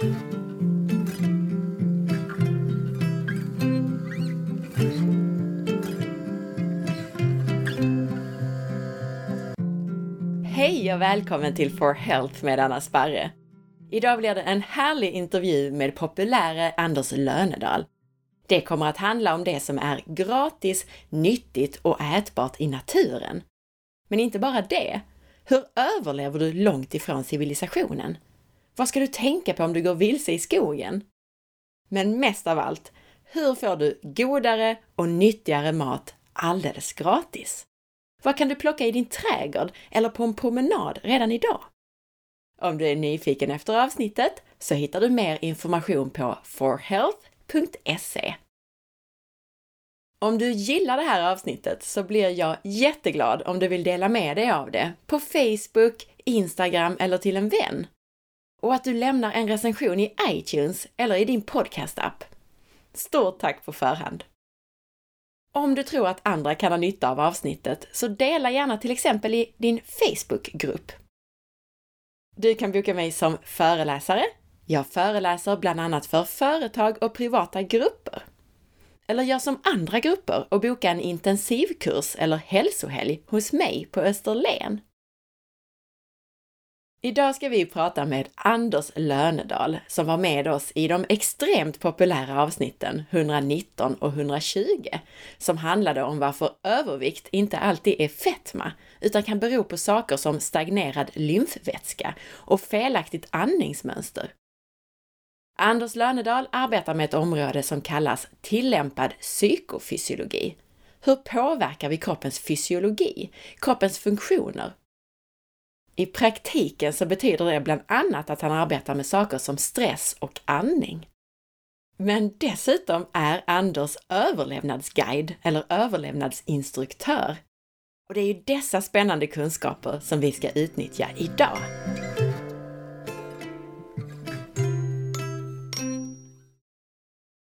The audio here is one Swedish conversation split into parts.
Hej och välkommen till For Health med Anna Sparre. Idag blir det en härlig intervju med populäre Anders Lönedal. Det kommer att handla om det som är gratis, nyttigt och ätbart i naturen. Men inte bara det. Hur överlever du långt ifrån civilisationen? Vad ska du tänka på om du går vilse i skogen? Men mest av allt, hur får du godare och nyttigare mat alldeles gratis? Vad kan du plocka i din trädgård eller på en promenad redan idag? Om du är nyfiken efter avsnittet så hittar du mer information på forhealth.se. Om du gillar det här avsnittet så blir jag jätteglad om du vill dela med dig av det på Facebook, Instagram eller till en vän. Och att du lämnar en recension i iTunes eller i din podcastapp. Stort tack på förhand! Om du tror att andra kan ha nytta av avsnittet, så dela gärna till exempel i din Facebookgrupp. Du kan boka mig som föreläsare. Jag föreläser bland annat för företag och privata grupper. Eller gör som andra grupper och boka en intensivkurs eller hälsohelg hos mig på Österlen. Idag ska vi prata med Anders Lönedal som var med oss i de extremt populära avsnitten 119 och 120 som handlade om varför övervikt inte alltid är fetma utan kan bero på saker som stagnerad lymfvätska och felaktigt andningsmönster. Anders Lönedal arbetar med ett område som kallas tillämpad psykofysiologi. Hur påverkar vi kroppens fysiologi, kroppens funktioner i praktiken så betyder det bland annat att han arbetar med saker som stress och andning. Men dessutom är Anders överlevnadsguide eller överlevnadsinstruktör. Och det är ju dessa spännande kunskaper som vi ska utnyttja idag.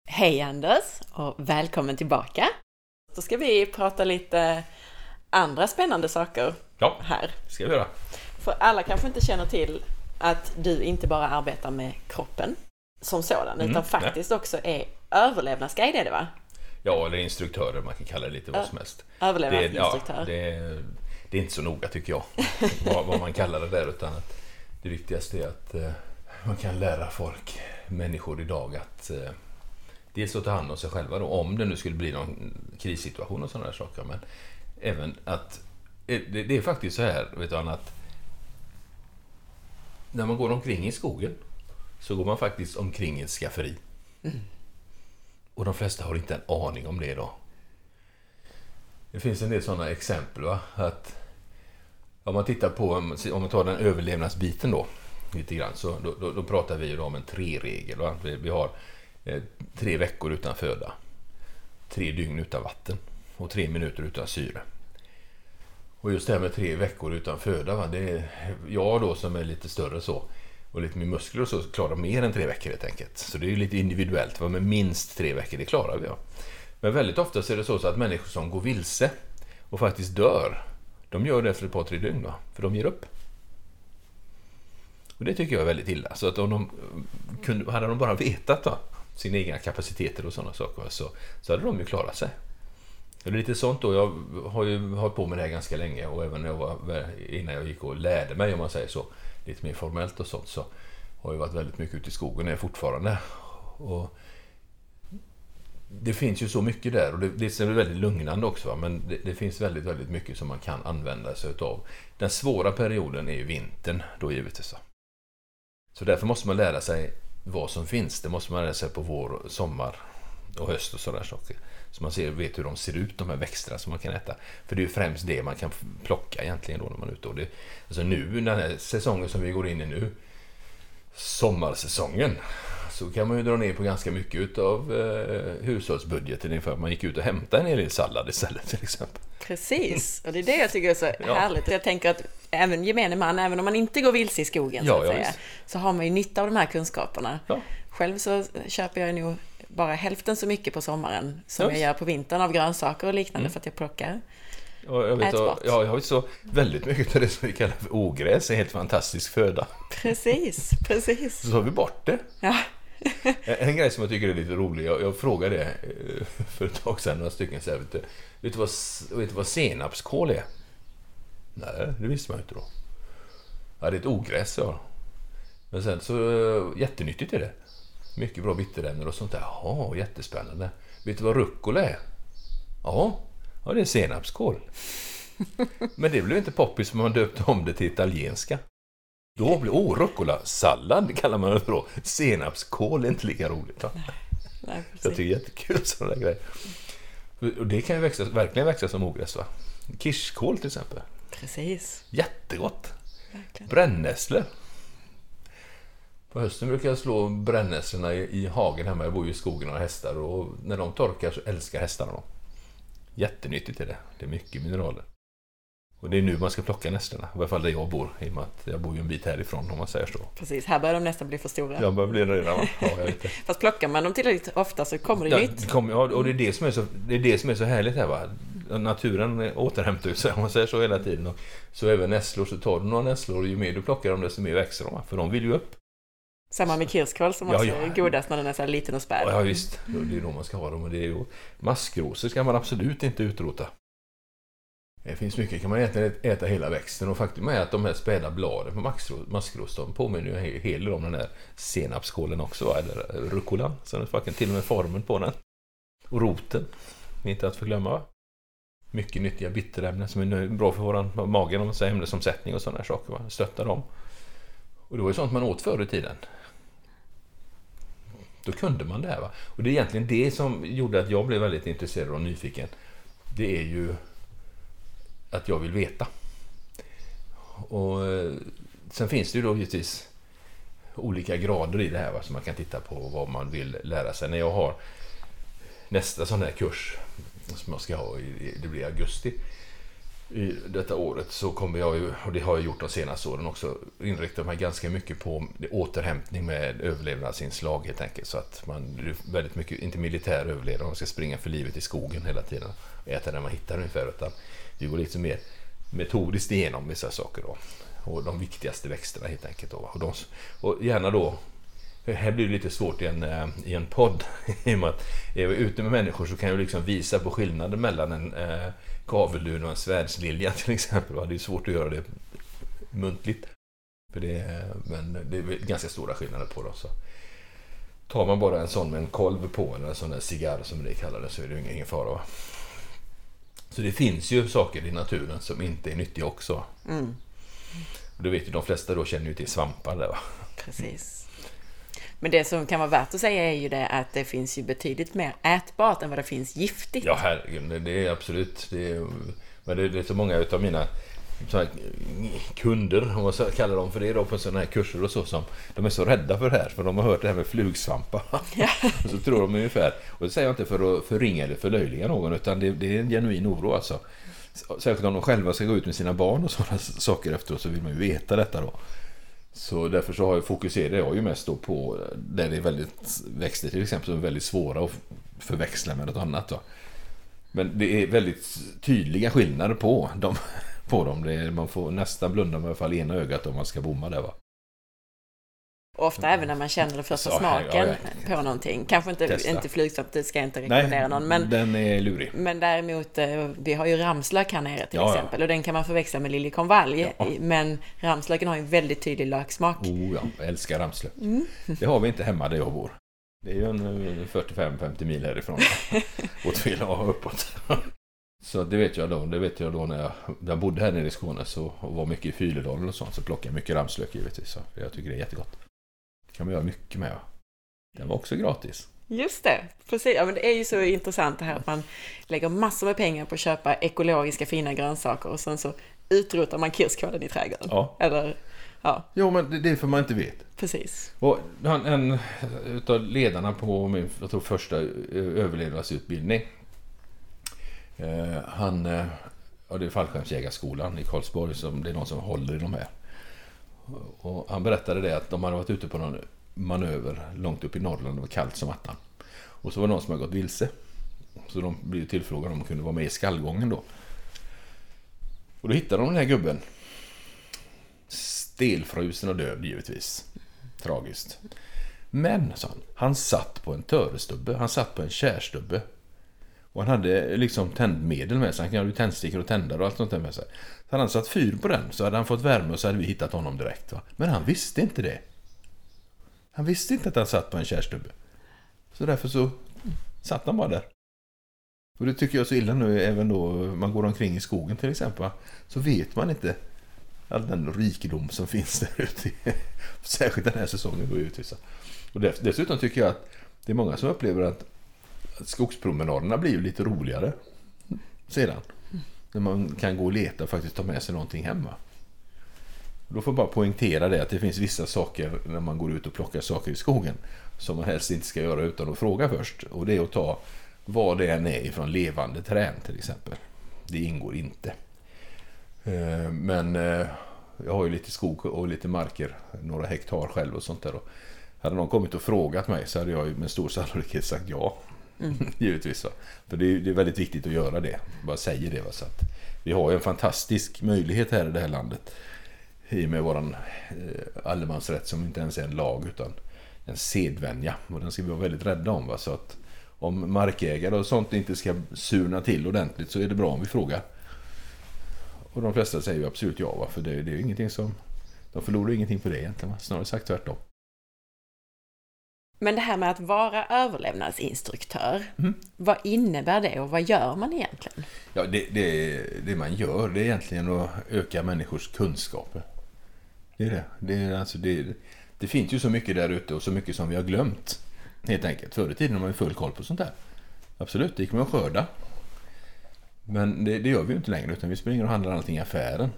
Hej Anders och välkommen tillbaka! Då ska vi prata lite andra spännande saker ja, här. det ska vi göra. För alla kanske inte känner till att du inte bara arbetar med kroppen som sådan, Mm, utan faktiskt också är överlevnadsguide är det va? Ja, eller instruktörer, man kan kalla det lite vad som helst. Det, Överlevnadsinstruktör. ja, det, det är inte så noga tycker jag, vad, vad man kallar det där. Utan att det viktigaste är att eh, man kan lära folk, människor idag, att eh, dels att ta hand om sig själva då, om det nu skulle bli någon krissituation och sådana där saker. Men även att eh, det, det är faktiskt så här, vet du, att när man går omkring i skogen så går man faktiskt omkring i ett skafferi. Och de flesta har inte en aning om det idag. Det finns en del sådana exempel. Va? Att om man tittar på, om man tar den överlevnadsbiten då, lite grann, så då, då, då pratar vi ju om en tre-regel. Vi, vi har eh, tre veckor utan föda, tre dygn utan vatten och tre minuter utan syre. Och just det här med tre veckor utan föda, va? Det är, jag då som är lite större så och lite mer muskler och så klarar mer än tre veckor helt enkelt. Så det är ju lite individuellt, va? men minst tre veckor, det klarar vi. Ja. Men väldigt ofta så är det så att människor som går vilse och faktiskt dör, de gör det efter ett par, tre dygn, va? för de ger upp. Och det tycker jag är väldigt illa. Så att om de kunde, hade de bara vetat då, sina egna kapaciteter och sådana saker så, så hade de ju klarat sig. Det är lite sånt då. Jag har ju hållit på med det här ganska länge och även jag var, innan jag gick och lärde mig om man säger så, lite mer formellt och sånt så har jag varit väldigt mycket ute i skogen är fortfarande. Och det finns ju så mycket där och det, det är väldigt lugnande också va? men det, det, finns väldigt, väldigt mycket som man kan använda sig utav. Den svåra perioden är ju vintern då givetvis. Så därför måste man lära sig vad som finns. Det måste man lära sig på vår, sommar och höst och sådana saker. Så man ser, vet hur de ser ut, de här växterna som man kan äta. För det är ju främst det man kan plocka egentligen då när man är ute. Och det, alltså nu, den här säsongen som vi går in i nu, sommarsäsongen, så kan man ju dra ner på ganska mycket av eh, hushållsbudgeten inför att man gick ut och hämtade en hel del sallad istället till exempel. Precis, och det är det jag tycker är så Ja. härligt. Jag tänker att även gemene man, även om man inte går vilse i skogen så Ja, att ja, säga, visst. så har man ju nytta av de här kunskaperna. Själv så köper jag nog bara hälften så mycket på sommaren som Ja, jag gör på vintern av grönsaker och liknande Mm. för att jag plockar. Och jag, vet, Ätbart. ja, jag vet så väldigt mycket av det som vi kallar för ogräs är helt fantastisk föda. Precis, precis. Så tar vi bort det. Ja, En, en grej som jag tycker är lite rolig, jag, jag frågade det eh, för ett tag sedan, några stycken, så här, vet, du, vet, du vad, vet du vad senapskål är? Nej, det visste man inte då. Ja, det är ett ogräs, ja. Men sen så, eh, jättenyttigt är det. Mycket bra bitterämnen och sånt där. Jaha, jättespännande. Vet du vad rucola är? Ja, ja det är senapskål. Men det blev inte poppis för man döpte om det till italienska. Då blir, oh, rucola-sallad kallar man det då. Senapskål är inte lika roligt. Va? nej, Jag precis. tycker det är jättekul sådana grejer. Och det kan ju växa, verkligen växa som ogräs va? Kirskål till exempel. precis. Jättegott. Verkligen. Brännässlor. På hösten brukar jag slå brännässlorna i, i hagen hemma. Jag bor ju i skogen och har hästar och när de torkar så älskar hästarna dem. Jättenyttigt är det. Det är mycket mineraler. Och det är nu man ska plocka nässlorna. I alla fall där jag bor. I och med att jag bor ju en bit härifrån om man säger så. Precis, här börjar de nästan bli för stora. Jag börjar bli redan va? Ja, jag vet det. Fast plockar man dem tillräckligt ofta så kommer det Ja, nytt. kommer- ja, och det är det som är så, det är det som är så härligt här va. Naturen återhämtar sig om man säger så hela tiden. Och så även nässlor, så tar du några nässlor och ju mer du plockar dem desto mer växer de. För de vill ju upp. Samma med kirskål som Ja, också ja. är godast när den är så här liten och späd. Ja visst, det är då man ska ha dem. Och det är ju, maskrosor ska man absolut inte utrota. Det finns mycket, kan man egentligen äta hela växten och faktum är att de här späda bladen på maskros, de påminner ju en hel del om den här senapskålen också, va? eller är faktiskt till och med formen på den. Och roten, inte att förglömma. Va? Mycket nyttiga bitterämnen som är nu bra för våran mage, om man säger ämnesomsättning och sådana här saker. Va? Stötta dem. Och det var ju sånt man åt förr i tiden. Då kunde man det här. Va? Och det är egentligen det som gjorde att jag blev väldigt intresserad och nyfiken. Det är ju att jag vill veta. Och eh, sen finns det ju då givetvis olika grader i det här va, så man kan titta på vad man vill lära sig. När jag har nästa sån här kurs som jag ska ha, i, det blir i augusti i detta året, så kommer jag ju, och det har jag gjort de senaste åren också, inrikta mig ganska mycket på återhämtning med överlevnadsinslag helt enkelt. Så att man, väldigt mycket, inte militär överlevnad, man ska springa för livet i skogen hela tiden och äta det man hittar ungefär, utan vi går lite mer metodiskt igenom vissa saker då. Och de viktigaste växterna helt enkelt. Då. Och, de, och gärna då, här blir det lite svårt i en, eh, i en podd, i och med att är vi ute med människor så kan jag liksom visa på skillnaden mellan en eh, kaveldun och en svärdslilja till exempel. Va? Det är svårt att göra det muntligt. För det, men det är ganska stora skillnader på dem. Så. Tar man bara en sån med en kolv på, eller en sån där cigarr som det kallades, så är det ju ingen, fara. Va? Så det finns ju saker i naturen som inte är nyttiga också. Mm, Och det vet ju de flesta då känner ju till svampar där va. precis. Men det som kan vara värt att säga är ju det att det finns ju betydligt mer ätbart än vad det finns giftigt. Ja herregud, det- är absolut. Det är, men det, det är så många utav mina kunder, om man kallar dem för det då på sådana här kurser och så som de är så rädda för det här för de har hört det här med flugsvampar. och så tror de ungefär, och det säger jag inte för att förringa eller förlöjliga någon utan det, det är en genuin oro alltså. Särskilt om de själva ska gå ut med sina barn och sådana saker efteråt så vill man ju veta detta då. Så därför så har jag fokuserat jag ju mest då på eh, där det är väldigt växter till exempel som är väldigt svåra att förväxla med något annat. Då. Men det är väldigt tydliga skillnader på dem. På dem. Det är, man får nästan blunda med i alla fall ena ögat om man ska bomma där va. Och ofta även när man känner den första smaken ja, på någonting. Kanske inte, Testa. inte flugsvamp, det ska jag inte rekommendera någon. Men, den är lurig. men däremot, eh, vi har ju ramslök här nere till Ja, ja. exempel. Och den kan man förväxla med liljekonvalj. Ja. Men ramslöken har ju en väldigt tydlig löksmak. Oh ja, jag älskar ramslök. Mm. Det har vi inte hemma där jag bor. Det är ju en eh, 45-50 mil härifrån. Åt fel håll uppåt. Så det vet jag då. Det vet jag då när jag, när jag bodde här nere i Skåne så, och var mycket i Fyledalen och sånt så plockade jag mycket ramslök givetvis. Så jag tycker det är jättegott. Kan man göra mycket med. Den var också gratis. Just det, precis. Ja, men det är ju så intressant det här att man lägger massor med pengar på att köpa ekologiska fina grönsaker och sen så utrotar man kirskålen i trädgården. Ja. Eller, ja, Jo, men det, det är för man inte vet. precis. Och han, en utav ledarna på min jag tror, första eh, överlevnadsutbildning. Eh, han, eh, ja, det är fallskärmsjägarskolan i Karlsborg, som det är någon som håller i de här. Och han berättade det att de hade varit ute på någon manöver långt upp i Norrland, det var kallt som attan. Och så var det någon som hade gått vilse. Så de blev tillfrågade om de kunde vara med i skallgången då. Och då hittade de den här gubben. Stelfrusen och död givetvis. Tragiskt. Men, sa han, han satt på en törestubbe. Han satt på en kärstubbe. Och han hade liksom tändmedel med sig. Han hade ju tändstickor och tändare och allt sånt där med sig. Så hade han satt fyr på den så hade han fått värme och så hade vi hittat honom direkt. Va? Men han visste inte det. Han visste inte att han satt på en kärstubbe. Så därför så satt han bara där. Och det tycker jag är så illa nu även då man går omkring i skogen till exempel. Va? Så vet man inte all den rikedom som finns där ute. Särskilt den här säsongen då givetvis. Och dessutom tycker jag att det är många som upplever att skogspromenaderna blir ju lite roligare sedan. När man kan gå och leta och faktiskt ta med sig någonting hemma. Då får jag bara poängtera det att det finns vissa saker när man går ut och plockar saker i skogen som man helst inte ska göra utan att fråga först. Och det är att ta vad det än är ifrån levande träd till exempel. Det ingår inte. Eh, men eh, jag har ju lite skog och lite marker, några hektar själv och sånt där. hade någon kommit och frågat mig så hade jag med stor sannolikhet sagt ja. Mm. Givetvis. Va? För det är, det är, väldigt viktigt att göra det. Bara säger det. Va? Så att vi har en fantastisk möjlighet här i det här landet. I och med våran eh, allemansrätt som inte ens är en lag utan en sedvänja. Och den ska vi vara väldigt rädda om. Va? Så att om markägare och sånt inte ska surna till ordentligt så är det bra om vi frågar. Och de flesta säger ju absolut ja. Va? För det, det är ju ingenting som... De förlorar ingenting på det egentligen. Va? Snarare sagt tvärtom. Men det här med att vara överlevnadsinstruktör, mm. vad innebär det och vad gör man egentligen? Ja, det, det, det man gör det är egentligen att öka människors kunskaper. Det är det. Det, är alltså det, det finns ju så mycket där ute och så mycket som vi har glömt. Helt enkelt. Förr i tiden har man ju full koll på sånt där. Absolut, det gick man att skörda. Men det, det, gör vi ju inte längre utan vi springer och handlar allting i affären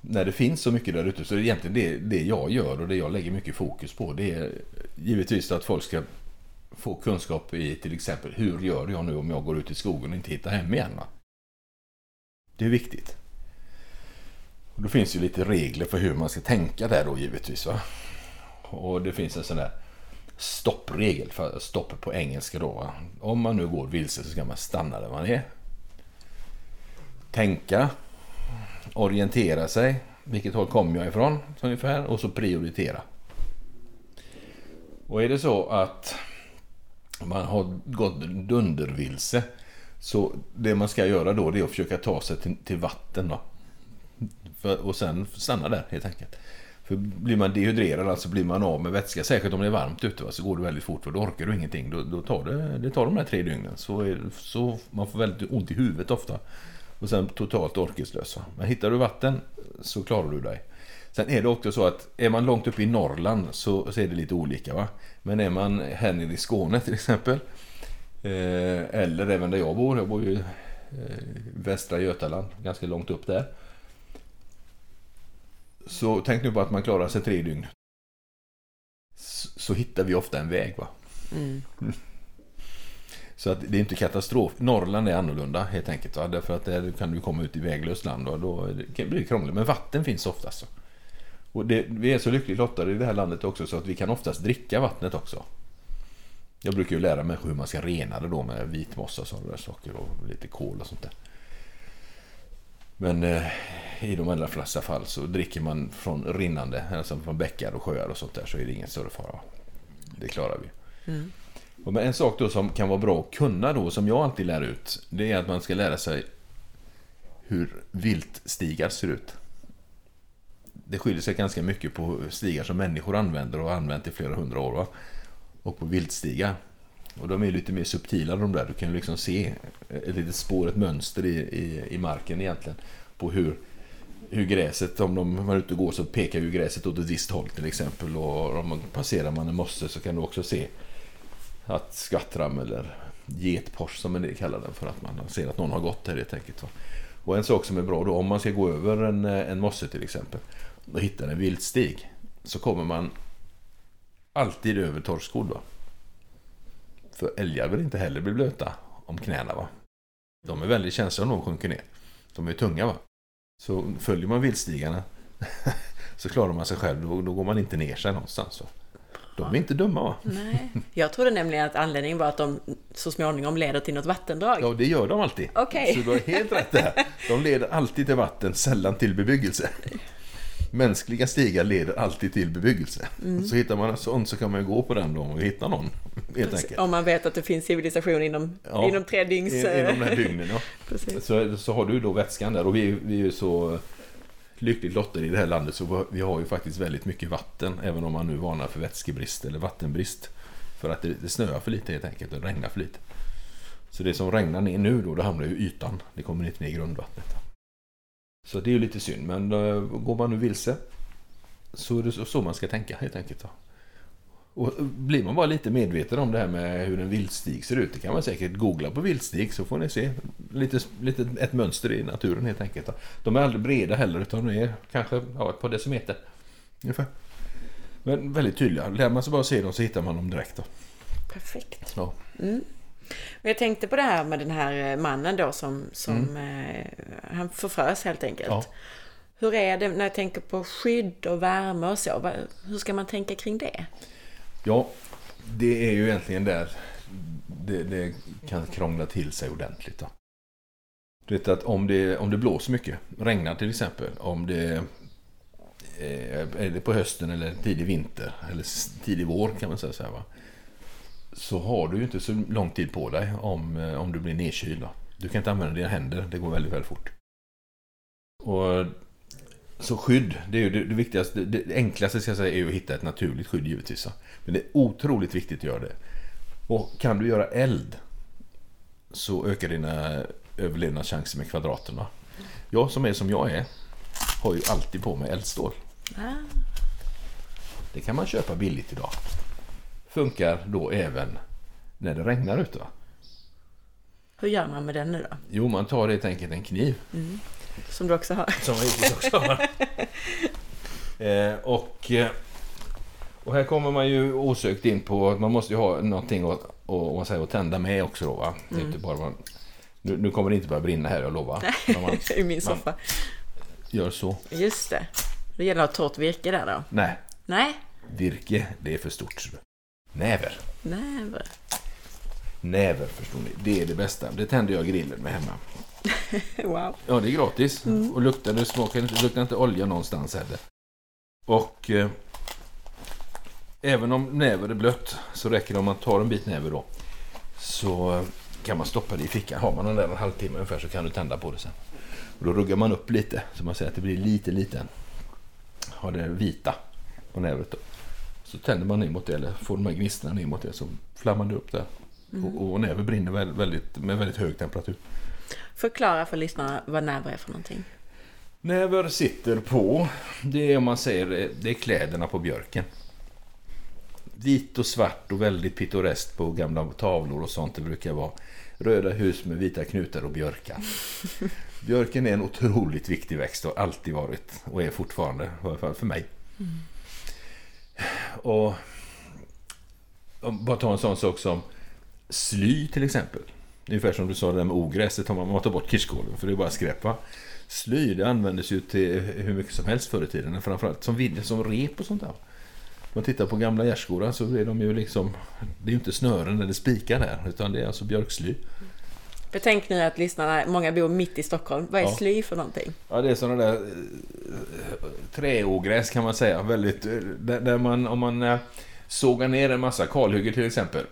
när det finns så mycket där ute så är det egentligen det, det jag gör och det jag lägger mycket fokus på. Det är givetvis att folk ska få kunskap i till exempel hur gör jag nu om jag går ut i skogen och inte hittar hem igen. Va? Det är viktigt. Och då finns ju lite regler för hur man ska tänka där då givetvis. Va? Och det finns en sån där stoppregel, för stopp på engelska då. Va? Om man nu går vilse så ska man stanna där man är. Tänka orientera sig. Vilket håll kommer jag ifrån ungefär och så prioritera. Och är det så att man har gått dundervilse så det man ska göra då det är att försöka ta sig till, till vatten då. För, och sen stanna där helt enkelt. För blir man dehydrerad, alltså blir man av med vätska, särskilt om det är varmt ute, va, så går det väldigt fort för då orkar du ingenting. Då, då tar det, det tar de här tre dygnen. Så, är, så man får väldigt ont i huvudet ofta. Och sen totalt orkeslös. Men hittar du vatten så klarar du dig. Sen är det också så att är man långt uppe i Norrland så, så är det lite olika. Va? Men är man här nere i Skåne till exempel. Eh, eller även där jag bor. Jag bor ju i eh, västra Götaland. Ganska långt upp där. Så tänk nu på att man klarar sig tre dygn. Så, så hittar vi ofta en väg. va mm. Så att det är inte katastrof. Norrland är annorlunda helt enkelt. Va? Därför att där kan du komma ut i väglöst land och då blir det krångligt. Men vatten finns oftast. Och det, vi är så lyckligt lottade i det här landet också så att vi kan oftast dricka vattnet också. Jag brukar ju lära mig hur man ska rena det då med vitmossa och sådana saker och lite kol och sånt där. Men eh, i de allra flesta fall så dricker man från rinnande, alltså från bäckar och sjöar och sånt där så är det ingen större fara. Det klarar vi. Mm. Men en sak då som kan vara bra att kunna då, som jag alltid lär ut, det är att man ska lära sig hur viltstigar ser ut. Det skiljer sig ganska mycket på stigar som människor använder och har använt i flera hundra år. Va? Och på viltstigar. Och de är lite mer subtila de där. Du kan liksom se ett litet spår, ett mönster i, i, i marken egentligen. På hur, hur gräset, om de, man är ute och går så pekar ju gräset åt ett visst håll till exempel. Och om man passerar man en mosse så kan du också se att skattram eller getpors som en del kallar den för att man ser att någon har gått där helt enkelt. Och en sak som är bra då om man ska gå över en, eh, en mosse till exempel och hittar en viltstig så kommer man alltid över torrskodd. För älgar vill inte heller bli blöta om knäna. Va? De är väldigt känsliga om de sjunker ner. De är tunga. va. Så följer man viltstigarna så klarar man sig själv. Då, då går man inte ner sig någonstans. Va? De är inte dumma va? Nej. Jag trodde nämligen att anledningen var att de så småningom leder till något vattendrag. Ja, det gör de alltid. Okej. Så du har helt rätt där. De leder alltid till vatten, sällan till bebyggelse. Mänskliga stigar leder alltid till bebyggelse. Mm. Så hittar man en sån så kan man ju gå på den då och hitta någon. Helt enkelt. Om man vet att det finns civilisation inom, Ja, inom tre dygns... Inom den här dygnen ja. Precis. Så, så har du då vätskan där och vi, vi är ju så lyckligt lottade i det här landet så vi har ju faktiskt väldigt mycket vatten även om man nu varnar för vätskebrist eller vattenbrist. För att det, det snöar för lite helt enkelt och regnar för lite. Så det som regnar ner nu då, det hamnar ju i ytan. Det kommer inte ner i grundvattnet. Så det är ju lite synd men eh, går man nu vilse så är det så, så man ska tänka helt enkelt. Då. Och blir man bara lite medveten om det här med hur en viltstig ser ut, det kan man säkert googla på viltstig så får ni se lite, lite ett mönster i naturen helt enkelt. De är aldrig breda heller utan de är kanske ja, ett par decimeter. Ungefär. Men väldigt tydliga. Lär man sig bara se dem så hittar man dem direkt. Då. Perfekt. Ja. Mm. Jag tänkte på det här med den här mannen då som, som eh, han förförs helt enkelt. Ja. Hur är det när jag tänker på skydd och värme och så? Hur ska man tänka kring det? Ja, det är ju egentligen där det, det kan krångla till sig ordentligt. Då. Du vet att om det, om det blåser mycket, regnar till exempel, om det eh, är det på hösten eller tidig vinter eller tidig vår kan man säga så här va. Så har du ju inte så lång tid på dig om, eh, om du blir nedkyld. då. Du kan inte använda dina händer, det går väldigt, väldigt fort. Och så skydd, det är ju det, det viktigaste, det, det enklaste ska jag säga är att hitta ett naturligt skydd givetvis. Men det är otroligt viktigt att göra det. Och kan du göra eld så ökar dina överlevnadschanser med kvadraten. Va? Jag som är som jag är har ju alltid på mig eldstål. Ah, Det kan man köpa billigt idag. Funkar då även när det regnar ute. Va? hur gör man med den nu då? Jo, man tar helt enkelt en kniv Som du också har. Som jag givetvis också har. eh, och, eh, och här kommer man ju osökt in på att man måste ju ha någonting att, att, att, säga, att tända med också då va? Är inte bara man, nu, nu kommer det inte börja brinna här, jag lovar. Man I min soffa. gör så. Just det. Det gäller att ha torrt virke där då. Nej, Nej. virke, det är för stort. Näver. Vad- Näver, förstår ni. Det är det bästa. Det tänder jag grillen med hemma. Wow. Ja, det är gratis. Och luktar, det smakar inte, luktar inte olja någonstans heller. Och eh, även om näver är blött så räcker det om man tar en bit näver då. Så eh, kan man stoppa det i fickan. Har man den där en halvtimme ungefär så kan du tända på det sen. Och då ruggar man upp lite så man ser att det blir lite liten. Har det vita på nävret då. Så tänder man ner mot det eller får de här gnistorna ner mot det så flammar det upp där. Och, och näver brinner väldigt, med väldigt hög temperatur. Förklara för lyssnarna vad näver är för någonting. Näver sitter på, det är om man säger, det är kläderna på björken. Vit och svart och väldigt pittoreskt på gamla tavlor och sånt. Det brukar vara röda hus med vita knutar och björkar. Björken är en otroligt viktig växt och har alltid varit och är fortfarande, i alla fall för mig. Och om bara ta en sån sak som sly till exempel. Ungefär som du sa det där med ogräset, man man tar bort kirskålen för det är bara skräp va? Sly det användes ju till hur mycket som helst förr i tiden. Framförallt som, vid- som rep och sånt där. Om man tittar på gamla gärdsgårdar så är de ju liksom Det är ju inte snören eller spikar där utan det är alltså björksly. För tänk nu att lyssnarna, många bor mitt i Stockholm. Vad är Ja. sly för någonting? Ja det är sådana där eh, träogräs kan man säga. Väldigt, eh, där, man om man eh, sågar ner en massa kalhygge till exempel.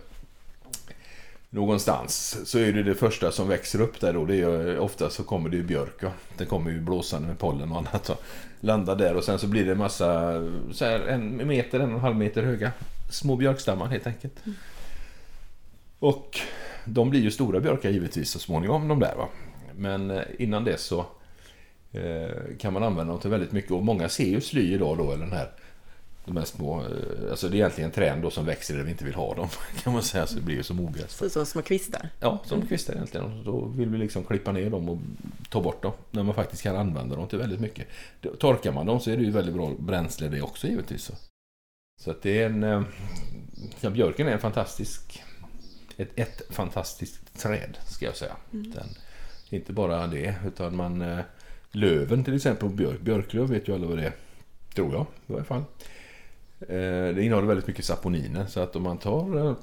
Någonstans så är det det första som växer upp där då. Det är ofta så kommer det ju björk. Ja. Det kommer ju blåsande med pollen och annat. Så. Landar där och sen så blir det en massa så här, en meter, en och en halv meter höga små björkstammar helt enkelt. Och de blir ju stora björkar givetvis så småningom de där va. Men eh, innan det så eh, kan man använda dem till väldigt mycket och många ser ju sly idag då eller den här de här små, eh, alltså det är egentligen träd då som växer där vi inte vill ha dem kan man säga så det blir ju som ogräs. Ut som små kvistar. Ja, som kvistar egentligen. Och Då vill vi liksom klippa ner dem och ta bort dem. När man faktiskt kan använda dem till väldigt mycket. Torkar man dem så är det ju väldigt bra bränsle det också givetvis. Så, så att det är en... eh, Ja, björken är en fantastisk... Ett, ett fantastiskt träd ska jag säga. Den, inte bara det utan man... eh, Löven till exempel björk. Björklöv vet ju alla vad det är. Tror jag i varje fall. Eh, Det innehåller väldigt mycket saponiner så att om man tar eh,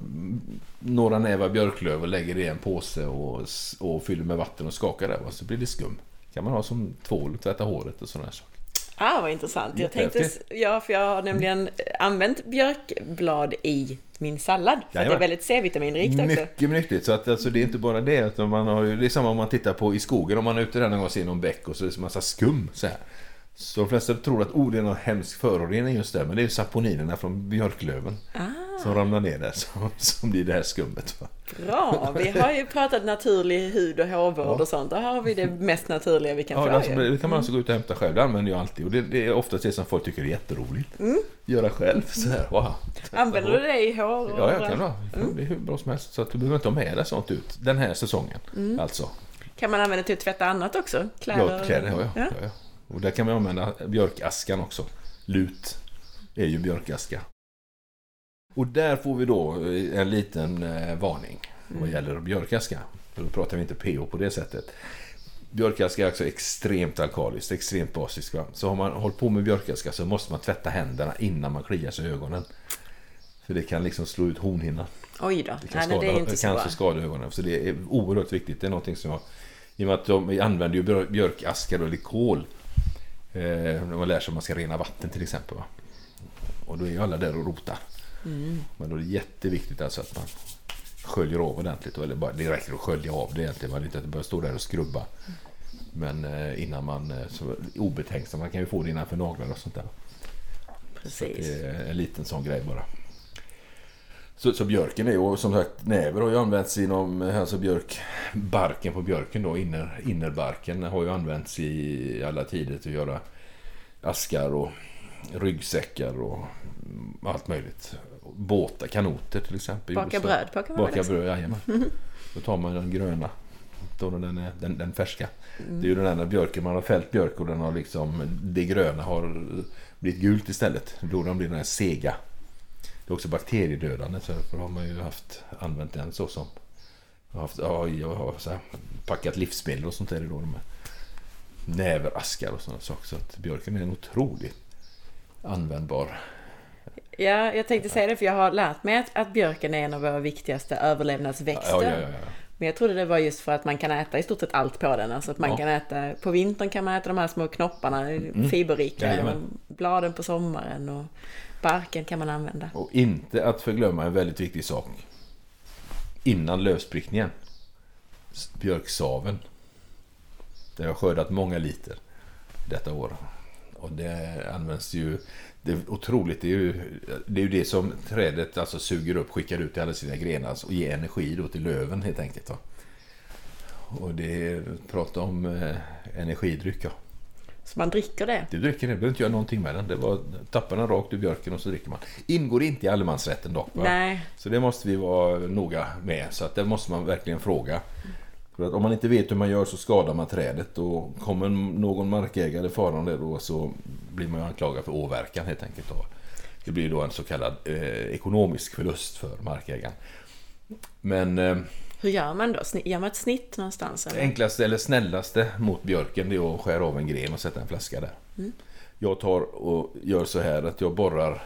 några nävar björklöv och lägger det i en påse och, och fyller med vatten och skakar det så blir det skum. kan man ha som tvål och tvätta håret och sådana saker. Ah, vad intressant. Jag tänkte, ja, för jag har nämligen använt björkblad i min sallad. För att det är väldigt C-vitaminrikt också. Mycket nyttigt. Så att, alltså, det är inte bara det. Utan man har det är samma om man tittar på i skogen. Om man är ute där någon gång och ser någon bäck och så är det en massa skum. Så, här. Så de flesta tror att oh, det är någon hemsk förorening just där. Men det är saponinerna från björklöven. Som ramlar ner där. Som, som blir det här skummet. Va? Bra, vi har ju pratat naturlig hud och hårvård Ja. och sånt. Där har vi det mest naturliga vi kan Ja, få. alltså, det kan man alltså gå ut och hämta själv. Det använder jag alltid. Och det, det är oftast det som folk tycker är jätteroligt. Göra själv. Så här, wow. Använder du det i hår? Ja, jag kan ha. Det är hur bra som helst. Så att du behöver inte ha med dig sånt ut. Den här säsongen. Alltså. Kan man använda till att tvätta annat också? Kläder? Ja, kläder jag. Ja. Ja. Ja, Och där kan man använda björkaskan också. Lut är ju björkaska. Och där får vi då eh, en liten eh, varning vad gäller björkaska. För då pratar vi inte pH på det sättet. Björkaska är också extremt alkaliskt, extremt basiskt. Så har man hållit på med björkaska så måste man tvätta händerna innan man kliar sig i ögonen. För det kan liksom slå ut hornhinnan. Oj då. Det kan, Nej, skada, det är inte så alltså skada ögonen. Så det är oerhört viktigt. Det är någonting som jag... I och med att de använder ju björ- björkaska eller kol. Eh, när man lär sig att man ska rena vatten till exempel. Va? Och då är ju alla där och rotar. Mm. Men då är det jätteviktigt alltså att man sköljer av ordentligt. Eller bara, det räcker att skölja av det egentligen. Man inte att det börjar stå där och skrubba. Men eh, innan man... eh, Så, obetänksam. Man kan ju få det innanför naglar och sånt där. Precis. Det är en liten sån grej bara. Så, så björken är ju som sagt, näver har ju använts inom, alltså björk, barken på björken då, inner, innerbarken har ju använts i alla tider till att göra askar och ryggsäckar och allt möjligt. Båtar, kanoter till exempel. Baka bröd på kan man Baka bröd, jajamän. Då tar man den gröna. Då den, är, den, den färska. Mm. Det är ju den där björken, man har fällt björk och den har liksom, det gröna har blivit gult istället. Då den blir den här sega. Det är också bakteriedödande så därför har man ju haft, använt den så som jag har, haft, ja, jag har så här, packat livsmedel och sånt där i då med näveraskar och sådana saker. Så att björken är en otroligt användbar. Ja, jag tänkte säga det för jag har lärt mig att, att björken är en av våra viktigaste överlevnadsväxter. Ja, ja, ja. Men jag trodde det var just för att man kan äta i stort sett allt på den. Alltså att man Ja. kan äta, på vintern kan man äta de här små knopparna, fiberrika. Mm. Jajamän. och bladen på sommaren och barken kan man använda. Och inte att förglömma en väldigt viktig sak. Innan lövsprickningen. Björksaven. Det har skördat många liter detta år. Och det används ju... Det är otroligt. Det är ju det, är ju det som trädet alltså suger upp, skickar ut i alla sina grenar och ger energi då till löven helt enkelt. Va? Och det är, prata om eh, energidryck ja. Så man dricker det. Du dricker det, du behöver inte göra någonting med den. Det var tappa den rakt ur björken och så dricker man. Ingår inte i allemansrätten dock. Va? Nej, Så det måste vi vara noga med. Så att det måste man verkligen fråga. För att om man inte vet hur man gör så skadar man trädet. Och kommer någon markägare farande då så blir man ju anklagad för åverkan helt enkelt. Då. Det blir då en så kallad eh, ekonomisk förlust för markägaren. Men eh, hur gör man då? Gör man ett snitt någonstans? Eller? enklaste eller snällaste mot björken det är att skära av en gren och sätta en flaska där. Jag tar och gör så här att jag borrar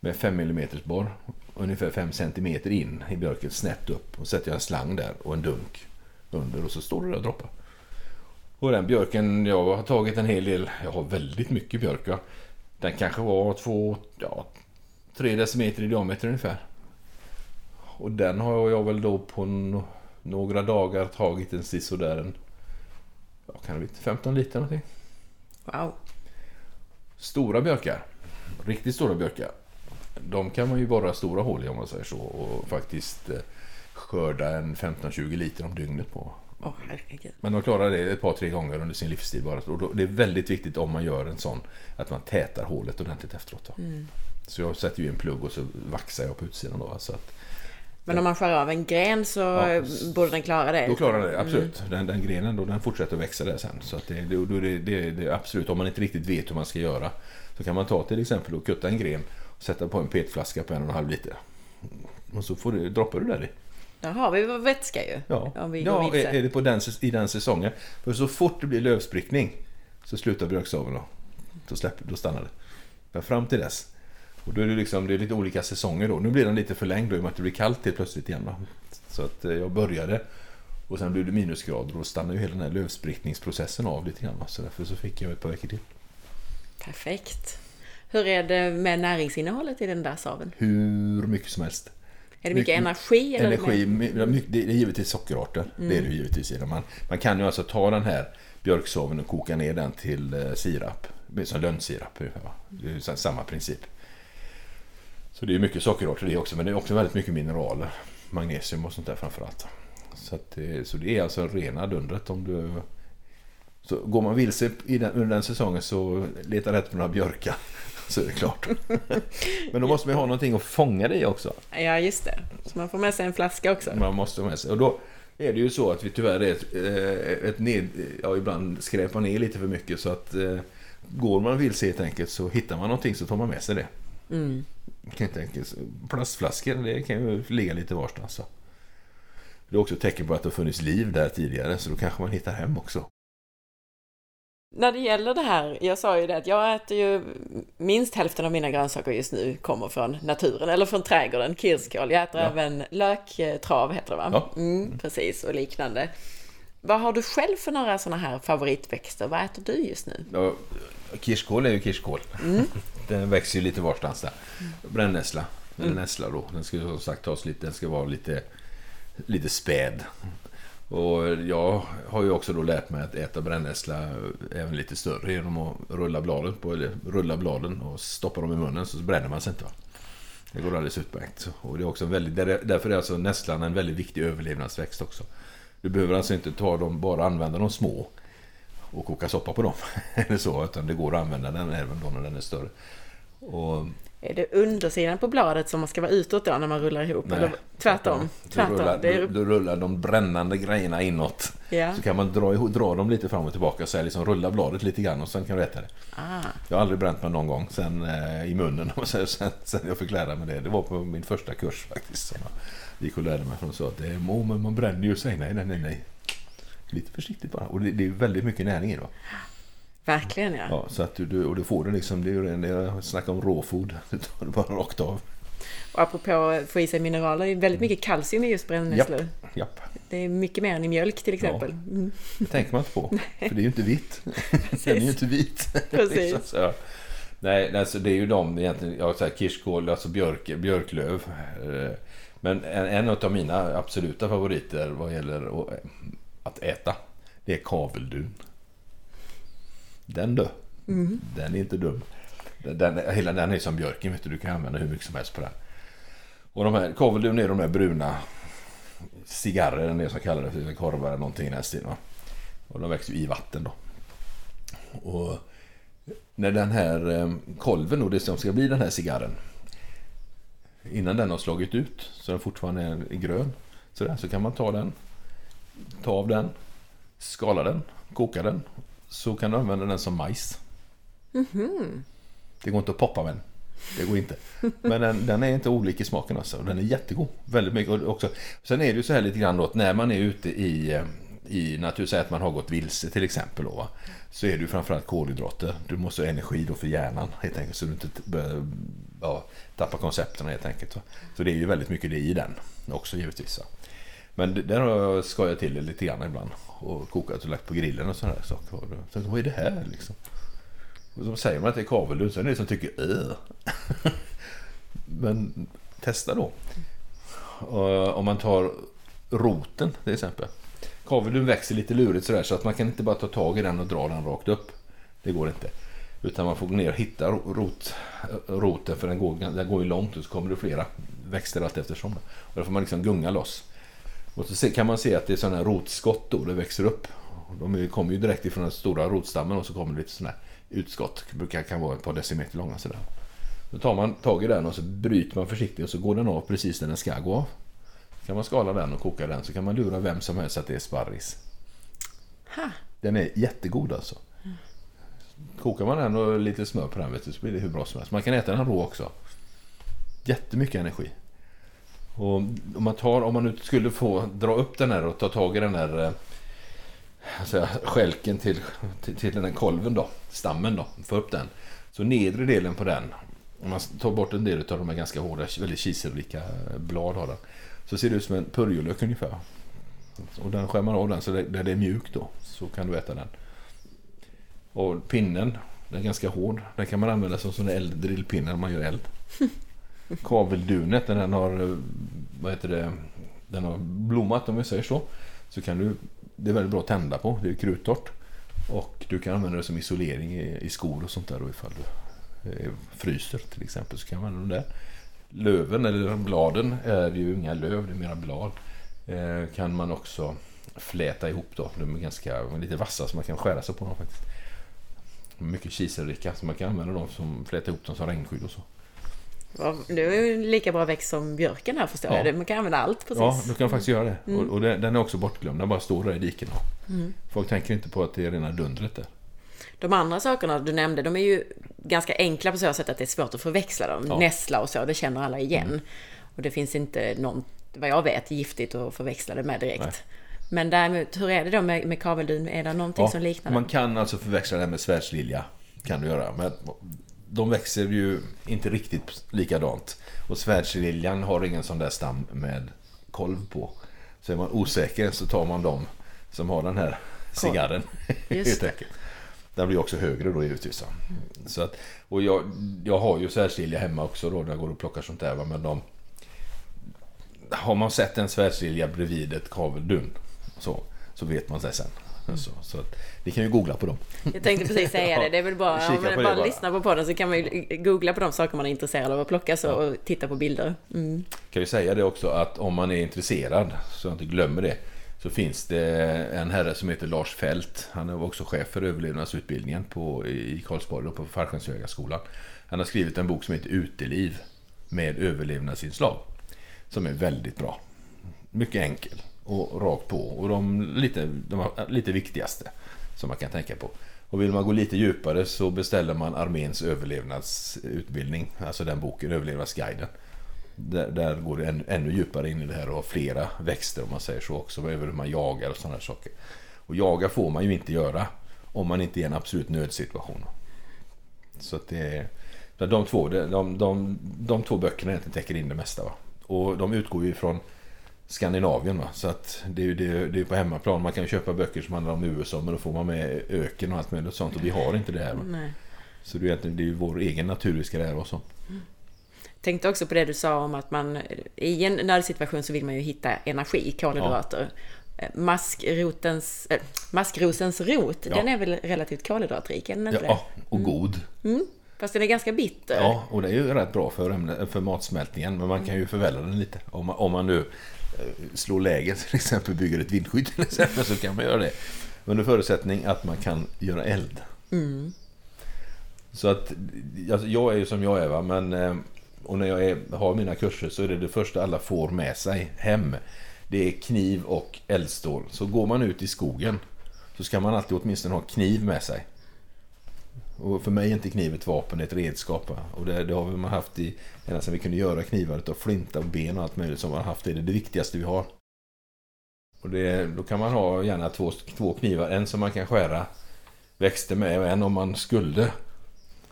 med 5 mm borr ungefär 5 cm in i björken snett upp och sätter jag en slang där och en dunk under och så står det där och droppar. Och den björken, jag har tagit en hel del, jag har väldigt mycket björk. va. Den kanske var 2, ja, 3 decimeter i diameter ungefär. Och den har jag väl då på no- några dagar tagit en sisådär en, ja, kan det bli 15 liter någonting. Wow. Stora björkar, riktigt stora björkar, de kan man ju borra stora hål i om man säger så och faktiskt eh, skörda en 15-20 liter om dygnet på. Herregud. Men de klarar det ett par, tre gånger under sin livstid bara. Och då, det är väldigt viktigt om man gör en sån att man tätar hålet ordentligt efteråt. va. Så jag sätter ju en plugg och så vaxar jag på utsidan då. Så att, Men om man skär av en gren så Ja. borde den klara det? Då klarar den det, absolut. Den, den grenen då, den fortsätter att växa där sen. Så att det, det, det, det absolut, om man inte riktigt vet hur man ska göra. Så kan man ta till exempel och kutta en gren och sätta på en petflaska på en och en halv liter. Och så får du, droppar du där i. Har vi vår vätska ju. Ja, ja är, det på den, i den säsongen. För så fort det blir lövsprickning så slutar björksaveln då. Då, släpper, då stannar det. Men fram till dess Och då är det, liksom, det är lite olika säsonger då. Nu blir den lite förlängd då i och med att det blir kallt helt plötsligt igen. Va? Så att eh, jag började och sen blev det minusgrader och då stannade ju hela den här lövsprickningsprocessen av lite grann. Va? Så därför så fick jag ett par veckor till. Perfekt. Hur är det med näringsinnehållet i den där saven? Hur mycket som helst. Är det mycket, energi? Eller Energi, mycket- det är givetvis sockerarter. Det är det ju givetvis i. Man, man kan ju alltså ta den här björksaven och koka ner den till eh, sirap. Som lönnsirap. va? Det är samma princip. Så det är mycket sockerarter det också. Men det är också väldigt mycket mineraler. Magnesium och sånt där framförallt. Så, det, så det är alltså rena dundret om du... Så går man vilse i den, under den säsongen så leta rätt på några björkar. Så är det klart. Men då måste man ju ha någonting att fånga det i också. Ja, just det. Så man får med sig en flaska också. Man måste ha med sig. Och då är det ju så att vi tyvärr är ett, eh, ett ned, ja, ibland skräpar ner lite för mycket så att eh, går man vilse helt enkelt så hittar man någonting så tar man med sig det. Mm. Helt enkelt. Plastflaskor, det kan ju ligga lite varstans. så. Det är också ett tecken på att det har funnits liv där tidigare så då kanske man hittar hem också. När det gäller det här, jag sa ju det att jag äter ju minst hälften av mina grönsaker just nu kommer från naturen eller från trädgården, kirskål. Jag äter Ja. även löktrav heter det va? Ja. Mm, precis, och liknande. Vad har du själv för några sådana här favoritväxter? Vad äter du just nu? Ja, kirskål är ju kirskål. Den växer ju lite varstans där. Brännässla. Eller nässla då. Den ska ju som sagt tas lite, den ska vara lite, lite späd. Och jag har ju också då lärt mig att äta brännässla eh, även lite större genom att rulla bladen, på, eller rulla bladen och stoppa dem i munnen så bränner man sig inte. Va? Det går alldeles utmärkt. Och det är också en väldigt, därför är alltså nässlan en väldigt viktig överlevnadsväxt också. Du behöver alltså inte ta dem, bara använda de små och koka soppa på dem. Eller så, utan det går att använda den även då när den är större. Och, är det undersidan på bladet som ska vara utåt då när man rullar ihop? nej, Eller tvärtom? Du Tvärtom. rullar, Det är, du, du rullar de brännande grejerna inåt. ja. Så kan man dra, dra dem lite fram och tillbaka, så här, liksom rulla bladet lite grann och sen kan du äta det. Ah, Jag har aldrig bränt mig någon gång sen, eh, i munnen och sen, sen, sen jag fick lära mig det. Det var på min första kurs faktiskt. Som jag gick och lärde mig från så att det är, oh, men man bränner ju sig. Nej, nej, nej, nej. Lite försiktigt bara. Och det, det är väldigt mycket näring i det. va? Verkligen ja. Ja, så att du, du, och du får det liksom, det är ju det jag snackar om råfod. Du tar det bara rakt av. Och apropå att få i sig mineraler, det är väldigt mycket kalcium i just brännässlor. Japp, Det är mycket mer än i mjölk till exempel. Mm. det tänker man inte på. För det är ju inte vitt. Den är ju inte vit. Precis. Liksom så, ja. Nej, alltså det är ju de egentligen, jag säger kirskål, alltså björk, björklöv. Eh, Men en, en av mina absoluta favoriter vad gäller att- att äta, det är kaveldun. Den du. Den är inte dum. Den, den, hela den är som björken, vet du, du kan använda hur mycket som helst på den. Och de här, kaveldun är de här bruna cigarrer, det som kallar det för korvar eller någonting i den stilen. Och de växer ju i vatten då. Och när den här eh, kolven då, det som ska bli den här cigarren. Innan den har slagit ut, så den fortfarande är grön. Så, där, så kan man ta den, ta av den, skala den, koka den. Så kan du använda den som majs. Det går inte att poppa med den. Det går inte. Men den, den är inte olik i smaken alltså. Den är jättegod. Väldigt mycket. Och också, sen är det ju så här lite grann då att när man är ute i, eh, i natur, säg att man har gått vilse till exempel då, så är det ju framförallt kolhydrater. Du måste ha energi då för hjärnan helt enkelt så du inte ja, tappa koncepterna helt enkelt. Va. Så det är ju väldigt mycket det i den också givetvis. Va. Men där har jag skojat till det lite grann ibland och kokat och lagt på grillen och sådana saker. Och då tänkte vad är det här liksom? Och så säger man att det är kavelull, så är det en som tycker öh. Men testa då. Om man tar roten till exempel. Kaveldun växer lite lurigt sådär så att man kan inte bara ta tag i den och dra den rakt upp. Det går inte. Utan man får gå ner och hitta rot, roten för den går, den går ju långt och så kommer det flera växter allt eftersom. Och då får man liksom gunga loss. Och så kan man se att det är sådana rotskott då det växer upp. De kommer ju direkt ifrån den stora rotstammen och så kommer det lite sådana här utskott. Det brukar kan vara ett par decimeter långa sådär. Då tar man tag i den och så bryter man försiktigt och så går den av precis där den ska gå av. Kan man skala den och koka den så kan man lura vem som helst att det är sparris. Ha. Den är jättegod alltså. Kokar man den och lite smör på den vet du, så blir det hur bra som helst. Man kan äta den rå också. Jättemycket energi. Och om man, tar, om man nu skulle få dra upp den här och ta tag i den här alltså, skälken till, till, till den här kolven då, stammen då, få upp den. Så nedre delen på den om man tar bort en del av de här ganska hårda, väldigt kiselrika blad har den. Så ser det ut som en purjolök ungefär. Och den skär man av den så där det är mjukt då. Så kan du äta den. Och pinnen, den är ganska hård. Den kan man använda som sån eld, drillpinne när man gör eld. Kaveldunet, när den har, vad heter det, den har blommat om vi säger så. Så kan du, det är väldigt bra att tända på, det är kruttorrt. Och du kan använda det som isolering i, i skor och sånt där då ifall du eh, fryser till exempel. Så kan man använda det där. Löven eller bladen är ju inga löv, det är mera blad. Eh, kan man också fläta ihop då. De är ganska lite vassa så man kan skära sig på dem faktiskt. Mycket kiselrika så man kan använda dem som fläta ihop dem som regnskydd och så. Det är lika bra växt som björken här förstår Ja. jag. Man kan använda allt precis. Ja, du kan faktiskt göra det. Och, och det, den är också bortglömd. Den bara står där i dikena. Folk tänker inte på att det är rena dundret där. De andra sakerna du nämnde, de är ju ganska enkla på så sätt att det är svårt att förväxla dem. Ja. Nässla och så, det känner alla igen. Och det finns inte någon, vad jag vet, giftigt att förväxla det med direkt. Nej. Men däremot, hur är det då med, med kaveldun? Är det någonting som liknar man kan alltså förväxla det med svärdslilja. Kan du göra. Men de växer ju inte riktigt likadant. Och svärdsliljan har ingen sån där stam med kolv på. Så är man osäker så tar man de som har den här cigarren. Helt det. enkelt. Den blir också högre då givetvis. Så att, och jag, jag har ju svärdslilja hemma också då när jag går och plockar sånt där. va, Men de, har man sett en svärdslilja bredvid ett kaveldun så, så vet man sig sen. Så, så att, ni kan ju googla på dem. Jag tänkte precis säga det. Det är väl bara, om man bara, bara. lyssnar på podden så kan man ju googla på de saker man är intresserad av att plocka så och titta på bilder. Mm. Kan vi säga det också att om man är intresserad, så jag inte glömmer det, så finns det en herre som heter Lars Fält. Han är också chef för överlevnadsutbildningen på, i Karlsborg på Fallskärmsjägarskolan. Han har skrivit en bok som heter Uteliv med överlevnadsinslag. Som är väldigt bra. Mycket enkel och rakt på. Och de lite, de lite viktigaste som man kan tänka på. Och vill man gå lite djupare så beställer man arméns överlevnadsutbildning. Alltså den boken, Överlevnadsguiden. Där, där går det än, ännu djupare in i det här och har flera växter om man säger så också. Över hur man jagar och sådana saker. Och jaga får man ju inte göra om man inte är i en absolut nödsituation. Så att det är... De två, de, de, de, de två böckerna egentligen täcker in det mesta. Va? Och de utgår ju från Skandinavien. Va? Så att det är ju det, det är på hemmaplan. Man kan ju köpa böcker som handlar om USA men då får man med öken och allt möjligt sånt. Och vi har inte det här. Va? Nej. Så det är, det ju vår egen natur vi ska lära oss om. Tänkte också på det du sa om att man i en nödsituation så vill man ju hitta energi, kolhydrater. Maskrotens, äh, maskrosens rot, Ja. den är väl relativt kolhydratrik, är den inte Ja, och god. det? Fast den är ganska bitter. Ja, och det är ju rätt bra för, ämne, för matsmältningen. Men man kan ju förvälla den lite. Om man, om man nu eh, slår läge till exempel, bygger ett vindskydd till exempel, så kan man göra det. Under förutsättning att man kan göra eld. Så att alltså, jag är ju som jag är va, men eh, och när jag är, har mina kurser så är det det första alla får med sig hem. Det är kniv och eldstål. Så går man ut i skogen så ska man alltid åtminstone ha kniv med sig. Och för mig är inte kniv ett vapen, det är ett redskap. Och det, det har man haft i, ända sedan vi kunde göra knivar av flinta och ben och allt möjligt som man har haft. Det är det viktigaste vi har. Och det, då kan man ha gärna två, två knivar. En som man kan skära växter med och en om man skulle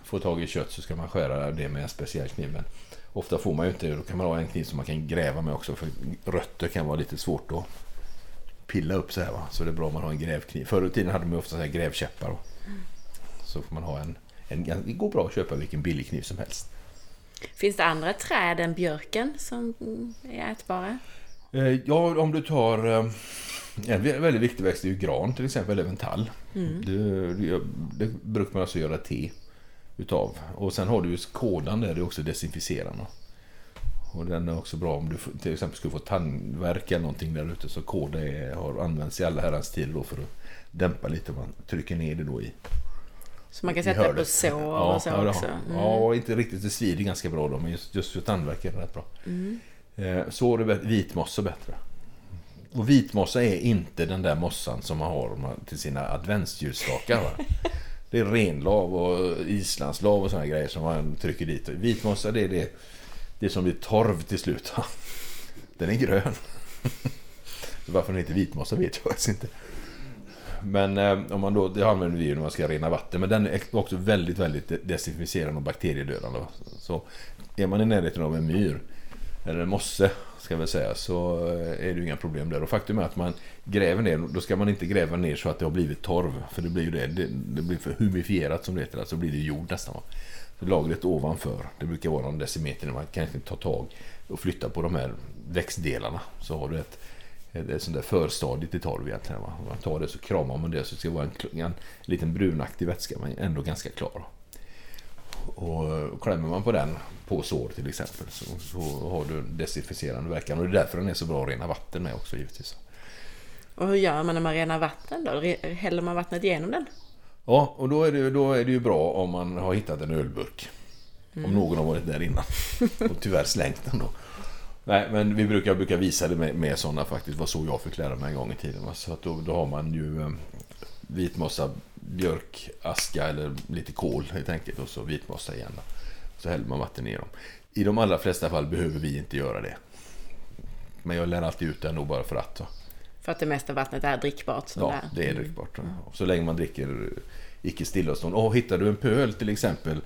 få tag i kött så ska man skära det med en speciell kniv. Men ofta får man ju inte det. Då kan man ha en kniv som man kan gräva med också. För rötter kan vara lite svårt att pilla upp så här. Va? Så det är bra om man har en grävkniv. Förr i tiden hade man ju ofta så här grävkäppar. va. Så får man ha en, en... Det går bra att köpa vilken billig kniv som helst. Finns det andra träd än björken som mm, är ätbara? Eh, Ja, om du tar... eh, En vä- väldigt viktig växt är ju gran till exempel, även tall. Det, det, det brukar man alltså göra te utav. Och sen har du ju kådan där, det är också desinficerande. Och den är också bra om du till exempel skulle få tandvärk eller någonting där ute. Så kåda har använts i alla herrans tid då för att dämpa lite. Man trycker ner det då i Så man kan sätta på hörnet. sår ja, och så ja, det också? Mm. Ja, inte riktigt. Det svider ganska bra då, men just, just för tandvärk är det rätt bra. Mm. Eh, så är det bättre. vitmossa bättre. Och vitmossa är inte den där mossan som man har till sina adventsljusstakar. Det är renlav och islandslav och sådana grejer som man trycker dit. Vitmossa det är det, det som blir torv till slut. Den är grön. Varför den heter vitmossa vet jag faktiskt inte. Men eh, om man då, det använder vi ju när man ska rena vatten. Men den är också väldigt, väldigt desinficerande och bakteriedödande. Så är man i närheten av en myr, eller en mosse ska vi säga, så eh, är det ju inga problem där. Och faktum är att man gräver ner, då ska man inte gräva ner så att det har blivit torv. För det blir ju det, det, det blir för humifierat som det heter, alltså blir det jord nästan. Så lagret ovanför, det brukar vara någon decimeter man kan inte ta tag och flytta på de här växtdelarna. Så har du ett, ett, sånt där förstadie till torv egentligen. Va? Man tar det så kramar man det så ska det vara en, en liten brunaktig vätska men ändå ganska klar. Och klämmer man på den på sår till exempel så, så har du desinficerande verkan. Och det är därför den är så bra att rena vatten med också givetvis. Och hur gör man när man renar vatten då? Häller man vattnet igenom den? Ja, och då är, det, då är det ju bra om man har hittat en ölburk. Mm. Om någon har varit där innan. Och tyvärr slängt den då. Nej, men vi brukar, brukar visa det med, med sådana faktiskt. Var så jag fick lära mig en gång i tiden. Så att då, då har man ju eh, vitmossa, björkaska eller lite kol helt enkelt. Och så vitmossa igen. Då. Så häller man vatten i dem. I de allra flesta fall behöver vi inte göra det. Men jag lär alltid ut det ändå bara för att. Så. För att det mesta vattnet är drickbart? Ja, där. det är drickbart. Mm. Så länge man dricker icke stillastående. Och hittar du en pöl till exempel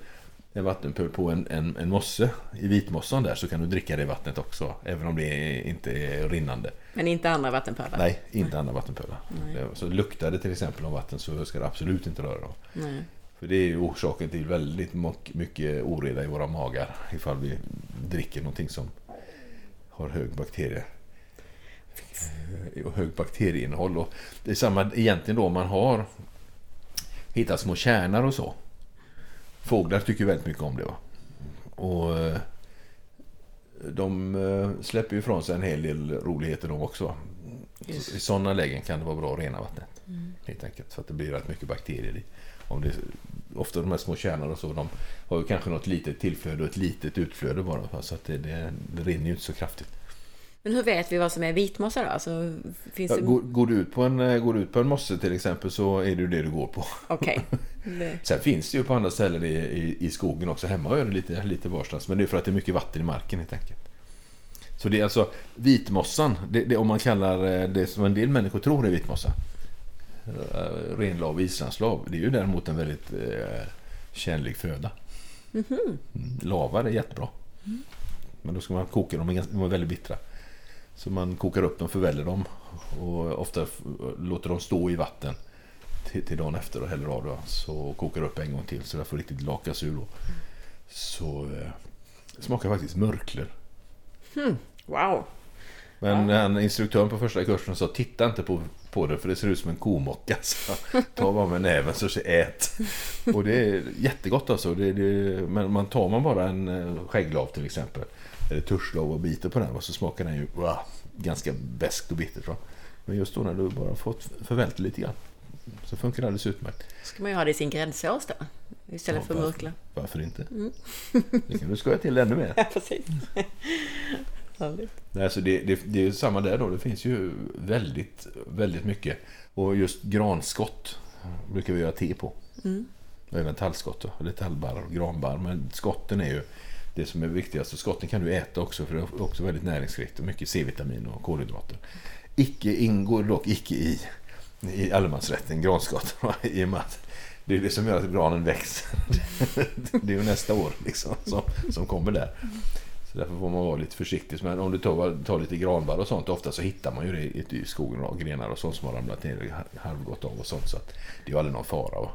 en vattenpöl på en, en, en mosse i vitmossan där så kan du dricka det vattnet också. Även om det inte är rinnande. Men inte andra vattenpölar? Nej, inte Nej. andra vattenpölar. Nej. Så luktar det till exempel om vatten så ska du absolut inte röra dem. Nej. För det är ju orsaken till väldigt mycket oreda i våra magar ifall vi dricker någonting som har hög bakterie och hög bakterieinnehåll. Och det är samma egentligen då man har hittat små kärnor och så. Fåglar tycker väldigt mycket om det. Va? Och eh, de eh, släpper ju ifrån sig en hel del roligheter de också. Just. I sådana lägen kan det vara bra att rena vattnet. Mm. Helt enkelt. För att det blir rätt mycket bakterier i. Om det, ofta de här små kärnorna och så, de har ju kanske något litet tillflöde och ett litet utflöde bara. Så att det, det, det rinner ju inte så kraftigt. Men hur vet vi vad som är vitmossa då? Alltså, finns ja, det... går, går, du ut på en, eh, går du ut på en mosse till exempel så är det ju det du går på. Okej. Okay. Sen finns det ju på andra ställen i, i, i skogen också. Hemma gör det lite, lite varstans. Men det är för att det är mycket vatten i marken helt enkelt. Så det är alltså vitmossan, det, det, om man kallar eh, det som en del människor tror är vitmossa. Eh, renlav och islandslav. Det är ju däremot en väldigt eh, tjänlig föda. Mm -hmm. Lavar är jättebra. Mm. Men då ska man koka dem, de är väldigt bittra. Så man kokar upp dem, förväller dem och ofta låter dem stå i vatten till, till dagen efter och häller av dem. Så kokar upp en gång till så det får riktigt lakas ur. Då. Så eh, det smakar faktiskt mörklor. Hmm. Wow! Men ja. instruktören på första kursen sa titta inte på, på det för det ser ut som en komocka. Så ta bara med näven så ät. Och det är jättegott alltså. Det, det, men man tar man bara en eh, skägglav till exempel eller törslav och biter på den och så smakar den ju wow, ganska beskt och bittert. Men just då när du bara fått förvält lite grann så funkar det alldeles utmärkt. Ska man ju ha det i sin gräddsås då? Istället ja, för murkla. Varför inte? Mm. det kan du skoja till ännu mer. Ja, precis. Nej, så det, det, det är samma där då. Det finns ju väldigt, väldigt mycket. Och just granskott brukar vi göra te på. Mm. Även tallskott, eller tallbarr och granbarr. Men skotten är ju det som är viktigast. Och skotten kan du äta också för det är också väldigt näringsrikt och mycket C-vitamin och kolhydrater. Icke ingår dock icke i, i allemansrätten, granskotten, I och med att det är det som gör att granen växer. Det är ju nästa år liksom, som, som kommer där. Så därför får man vara lite försiktig. Men om du tar, tar lite granbarr och sånt, ofta så hittar man ju det i, skogen. Och grenar och sånt som har ramlat ner och halvgått av och sånt. Så att det är ju aldrig någon fara.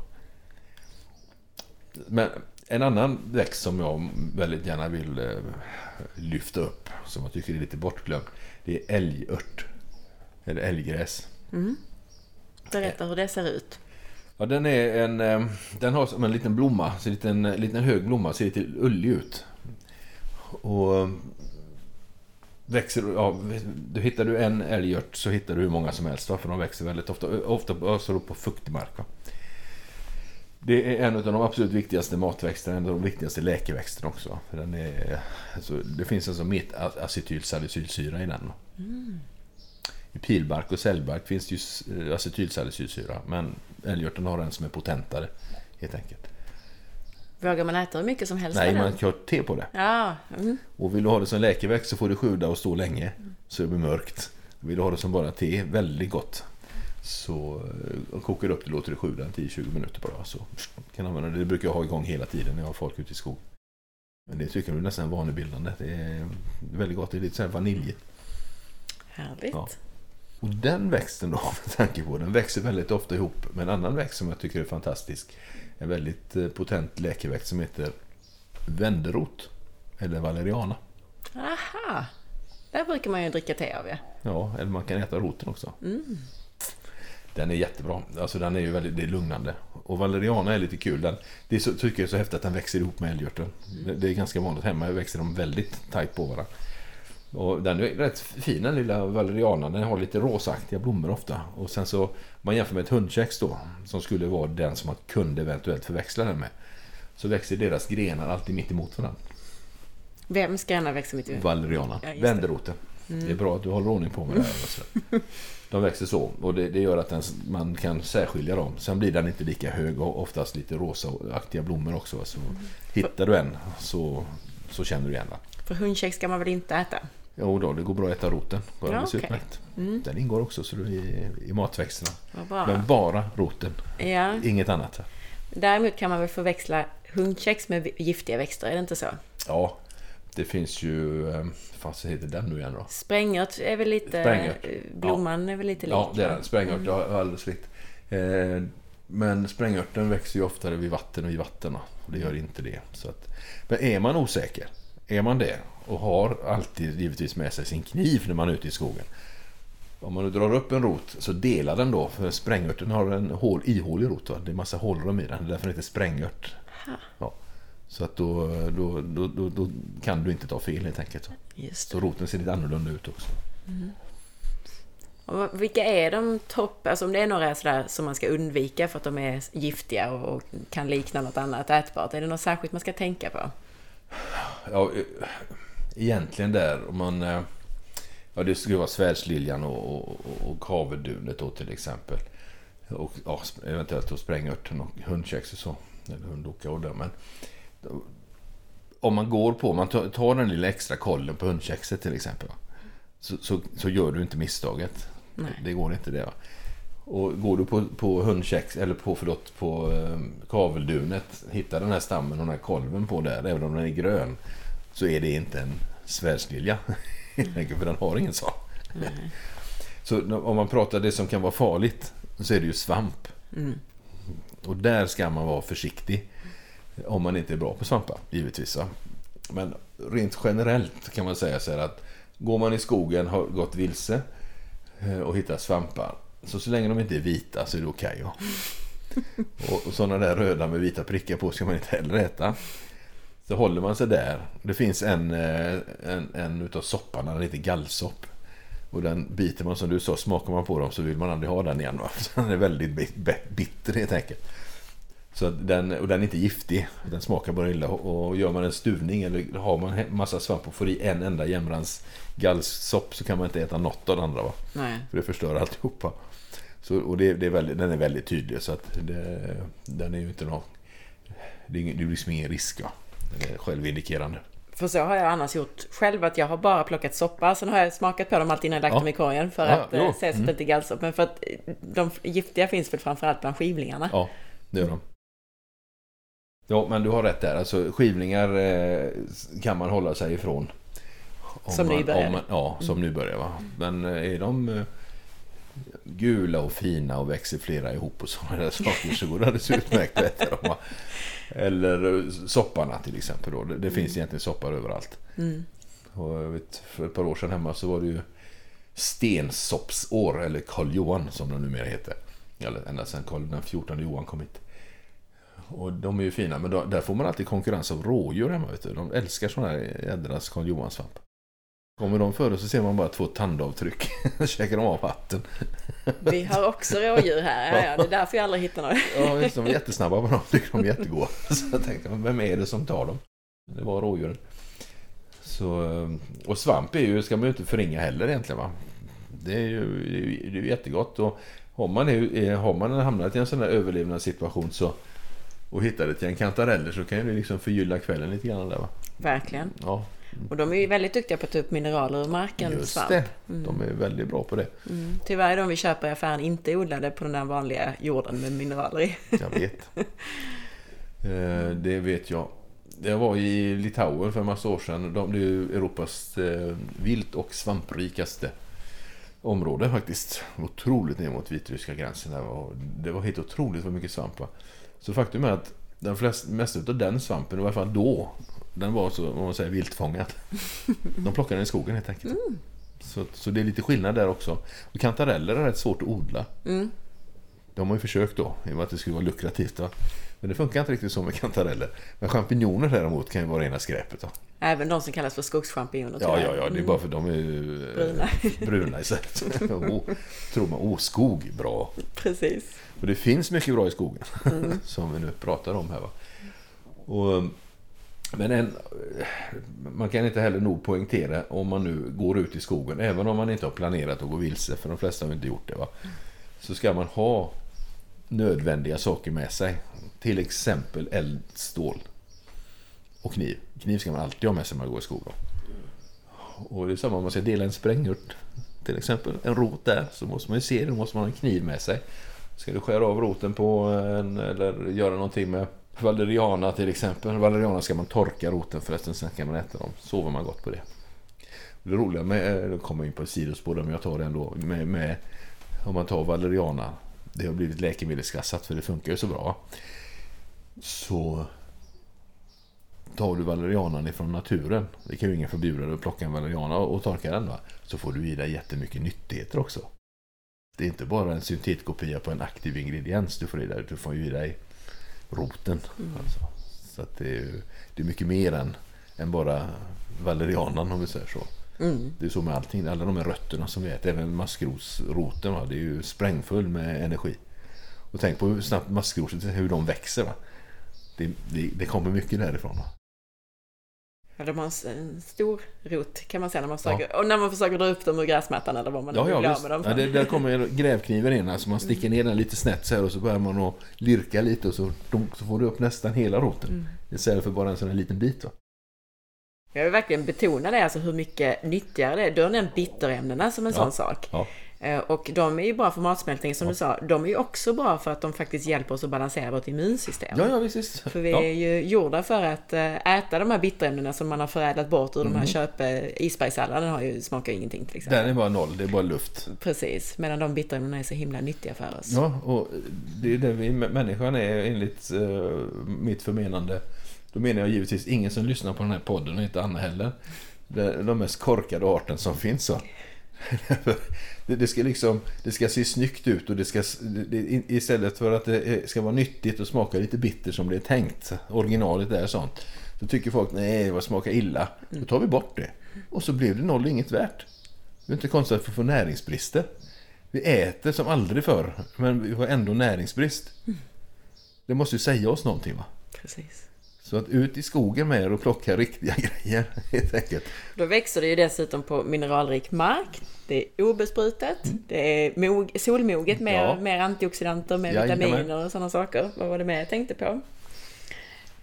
Men en annan växt som jag väldigt gärna vill eh, lyfta upp, som jag tycker är lite bortglömd, det är älgört. Eller älggräs. Mm. Berätta hur det ser ut. Ja, den, är en, eh, den har som en liten blomma, så en liten, liten hög blomma, ser lite ullig ut. Och eh, växer, ja, du hittar du en älgört så hittar du hur många som helst, för de växer väldigt ofta, ofta på fuktig mark. Va? Det är en av de absolut viktigaste matväxterna, en av de viktigaste läkeväxterna också. För den är, alltså, det finns alltså metacetylsalicylsyra i den. Mm. I pilbark och cellbark finns det ju eh, acetylsalicylsyra. Men älgörten har en som är potentare, helt enkelt. Vågar man äta hur mycket som helst? Nej, man kör te på det. Ja. Mm. Och vill du ha det som läkeväxt så får du sjuda och stå länge. Så det blir mörkt. Vill du ha det som bara te, väldigt gott. Så eh, kokar du upp det, låter det sjuda 10-20 minuter bara. Så kan använda det. det brukar jag ha igång hela tiden när jag har folk ute i skog. Men det tycker jag är nästan vanebildande. Det är väldigt gott. Det är lite så här vaniljigt. Härligt. Ja. Och den växten då, med tanke på den växer väldigt ofta ihop med en annan växt som jag tycker är fantastisk. En väldigt eh, potent läkeväxt som heter vänderot. Eller valeriana. Aha! Där brukar man ju dricka te av ja. Ja, eller man kan äta roten också. Mm. Den är jättebra. Alltså den är ju väldigt det är lugnande. Och valeriana är lite kul. Den, det är så, tycker jag är så häftigt att den växer ihop med älgörten. Det, det är ganska vanligt hemma. växer de väldigt tajt på varandra. Och den är rätt fin den lilla valerianan. Den har lite rosaktiga blommor ofta. Och sen så, man jämför med ett hundkex då. Som skulle vara den som man kunde eventuellt förväxla den med. Så växer deras grenar alltid mitt emot varandra. Vems grenar växer mitt i? Valeriana. Ja, just det. Vänderoten. Det är bra att du håller ordning på med det här. De växer så och det, det gör att den, man kan särskilja dem. Sen blir den inte lika hög och oftast lite rosaaktiga blommor också. Så hittar du en så, så känner du igen den. För hundkex ska man väl inte äta? Jo då, det går bra att äta roten. Går Ja, utmärkt. Mm. Den ingår också så i, i matväxterna. Men bara roten, Ja. inget annat. Däremot kan man väl förväxla hundkex med giftiga växter, är det inte så? Ja, det finns ju... eh, Vad heter den nu igen då? Sprängört är väl lite... Sprängört. Blomman är väl lite lik? Ja, det är den. Sprängört, mm. ja, alldeles rätt. Eh, men sprängörten växer ju oftare vid vatten och i vatten. va? Och det gör inte det. Så att, men är man osäker, är man det och har alltid givetvis med sig sin kniv när man är ute i skogen. Om man nu drar upp en rot så dela den då. För sprängörten har en hål, ihålig rot. Va? Det är massa hålrum i den. Det är därför heter sprängört. Aha. Ja. Så att då, då, då, då, då kan du inte ta fel helt enkelt. Så roten ser lite annorlunda ut också. Och vilka är de topp... Alltså om det är några sådär som man ska undvika för att de är giftiga och, och kan likna något annat ätbart. Är det något särskilt man ska tänka på? Ja, eh, egentligen där om man... eh, Ja, det skulle vara svärdsliljan och, och, och, kaveldunet då till exempel. Och ja, eventuellt då sprängörten och hundkex och så. Eller hundoka och det. Men om man går på, man tar, den lilla extra kollen på hundkexet till exempel. Så, så, så gör du inte misstaget. Nej. Det går inte det. Va? Och går du på, på hundkex, eller på, förlåt, på eh, kaveldunet, hittar den här stammen och den här kolven på där, även om den är grön, så är det inte en svärdslilja. Enkelt, för den har ingen sån. Så om man pratar det som kan vara farligt, så är det ju svamp. Mm. Och där ska man vara försiktig. Om man inte är bra på svampar, givetvis. Va? Men rent generellt kan man säga så här att går man i skogen, har gått vilse eh, och hittar svampar. Så så länge de inte är vita så är det okej. ja. och, sådana där röda med vita prickar på ska man inte heller äta. Så håller man sig där. Det finns en, eh, en, en utav sopparna, den heter gallsopp. Och den biter man som du sa, smakar man på dem så vill man aldrig ha den igen. Va? Så den är väldigt bit- bit- bitter helt enkelt. Så den, och den är inte giftig. Den smakar bara illa. Och gör man en stuvning eller har man massa svamp och får i en enda jämrans gallsopp så kan man inte äta något av det andra. Va? Nej. För det förstör alltihopa. Så, och det, det är väldigt, den är väldigt tydlig så att det, den är ju inte någon... Det är, det är liksom ingen risk. Va? Den är självindikerande. För så har jag annars gjort själv, att jag har bara plockat soppa, sen har jag smakat på dem alltid innan jag lagt Ja. dem i korgen för Ja, att eh, se så att det inte är gallsopp. Men för att eh, de giftiga finns väl framförallt bland skivlingarna. Ja, det gör de. Ja, men du har rätt där. Alltså skivlingar eh, kan man hålla sig ifrån. Om Som man, nybörjare. man, Ja, som nybörjare. Va? Men eh, är de eh, gula och fina och växer flera ihop och sådana där saker så går det alldeles utmärkt att äta dem. Eller eh, sopparna till exempel. Då. Det, det finns egentligen soppar överallt. Mm. Och jag vet, för ett par år sedan hemma så var det ju stensoppsår, eller Karl Johan som de numera heter. Eller ända sedan Karl den 14 Johan kom hit. Och de är ju fina, men då, där får man alltid konkurrens av rådjur hemma. Vet du. De älskar sådana här jädrans Karl Johan-svamp. Kommer de före så ser man bara två tandavtryck. Käkar de av hatten. Vi har också rådjur här, ja, ja. det är därför jag aldrig hittar några. Ja, just, de är jättesnabba på dem. Tycker de är jättegoda. Så jag tänkte, vem är det som tar dem? Det var rådjuren. Så, eh, och svamp är ju, ska man ju inte förringa heller egentligen va. Det är ju, det är det är jättegott. Och har man, eh, har man hamnat i en sån där överlevnadssituation så och hittar det till en kantareller så kan det liksom förgylla kvällen lite grann där va. Verkligen. Ja, Och de är ju väldigt duktiga på att ta upp mineraler ur marken, Just svamp. det, de är väldigt bra på det. Mm. Tyvärr är de vi köper i affären inte odlade på den där vanliga jorden med mineraler i. Jag vet. Eh, det vet jag. Jag var i Litauen för en massa år sedan. De, det är ju Europas eh, vilt och svamprikaste område faktiskt. Otroligt ner mot vitryska gränsen. Där det var helt otroligt vad mycket svamp var. Så faktum är att den flest, mesta av den svampen, i alla fall då, den var så, vad man säger, viltfångad. De plockade den i skogen helt enkelt. Så, så det är lite skillnad där också. Och kantareller är rätt svårt att odla. Mm. De har ju försökt då, i och med att det skulle vara lukrativt. Va? Men det funkar inte riktigt så med kantareller. Men champinjoner däremot kan ju vara rena skräpet. Då. Även de som kallas för skogschampinjoner. Ja, ja, ja, det är bara för de är ju eh, Bruna. bruna istället. oh, tror man, åh, skog, bra. Precis. Och det finns mycket bra i skogen, som vi nu pratar om här. Va? Och, men en, man kan inte heller nog poängtera om man nu går ut i skogen, även om man inte har planerat att gå vilse, för de flesta har inte gjort det. Va? Så ska man ha nödvändiga saker med sig. Till exempel eldstål och kniv. Kniv ska man alltid ha med sig när man går i skogen. Och det är samma om man ska dela en sprängört till exempel, en rot där, så måste man ju se det, då måste man ha en kniv med sig. Ska du skära av roten på en, eller göra någonting med valeriana till exempel. Valeriana ska man torka roten förresten, sen kan man äta dem. Sover man gott på det. Det roliga med, eh, nu kommer jag in på ett sidospår men jag tar det ändå, med, med om man tar valeriana, det har blivit läkemedelsklassat för det funkar ju så bra. Så tar du valerianan ifrån naturen, det kan ju ingen förbjuda dig att plocka en valeriana och torka den va, så får du i dig jättemycket nyttigheter också. Det är inte bara en syntetkopia på en aktiv ingrediens du får i dig, du får ju i dig roten. Alltså. Så att det, är, det är mycket mer än, än bara valerianan om vi säger så. Mm. Det är så med allting, alla de här rötterna som vi äter, även maskrosroten, va? det är ju sprängfull med energi. Och tänk på hur snabbt maskroset, hur de växer. Va? Det, det, det kommer mycket därifrån. Va? Ja, de har en stor rot kan man säga när man försöker, och när man försöker dra upp dem ur gräsmattan eller vad man nu Ja, vill ja, bli av visst. med dem. Ja, det, där kommer grävkniven in. Alltså man sticker ner den lite snett så här och så börjar man att lirka lite och så, så får du upp nästan hela roten. Mm. Istället för bara en sån här liten bit. Va? Jag vill verkligen betona det, alltså hur mycket nyttigare det är. Du har nämnt bitterämnena som en Ja. sån sak. Ja. Eh, Och de är ju bra för matsmältning som du sa. De är ju också bra för att de faktiskt hjälper oss att balansera vårt immunsystem. Ja, ja, visst. För vi ja. är ju gjorda för att eh, äta de här bitterämnena som man har förädlat bort ur Mm. de här köp... eh, Isbergssalladen har ju, smakar ju ingenting till exempel. Den är bara noll, det är bara luft. Precis, medan de bitterämnena är så himla nyttiga för oss. Ja, och det är det vi, människan är enligt eh, mitt förmenande. Då menar jag givetvis ingen som lyssnar på den här podden och inte Anna heller. Det, de mest korkade arten som finns. Så det, det, ska liksom, det ska se snyggt ut och det ska, det, istället för att det eh, ska vara nyttigt och smaka lite bitter som det är tänkt. Originalet är sånt. Så tycker folk nej, vad smakar illa. Då tar vi bort det. Och så blev det noll och inget värt. Det är inte konstigt att vi får näringsbrister. Vi äter som aldrig förr, men vi har ändå näringsbrist. Det måste ju säga oss någonting va? Precis. Så att ut i skogen med er och plocka riktiga grejer helt enkelt. Då växer det ju dessutom på mineralrik mark. Det är obesprutat. Det är mog, solmoget, Mm. Ja. mer antioxidanter, Jajamän. vitaminer och sådana saker. Vad var det mer jag tänkte på?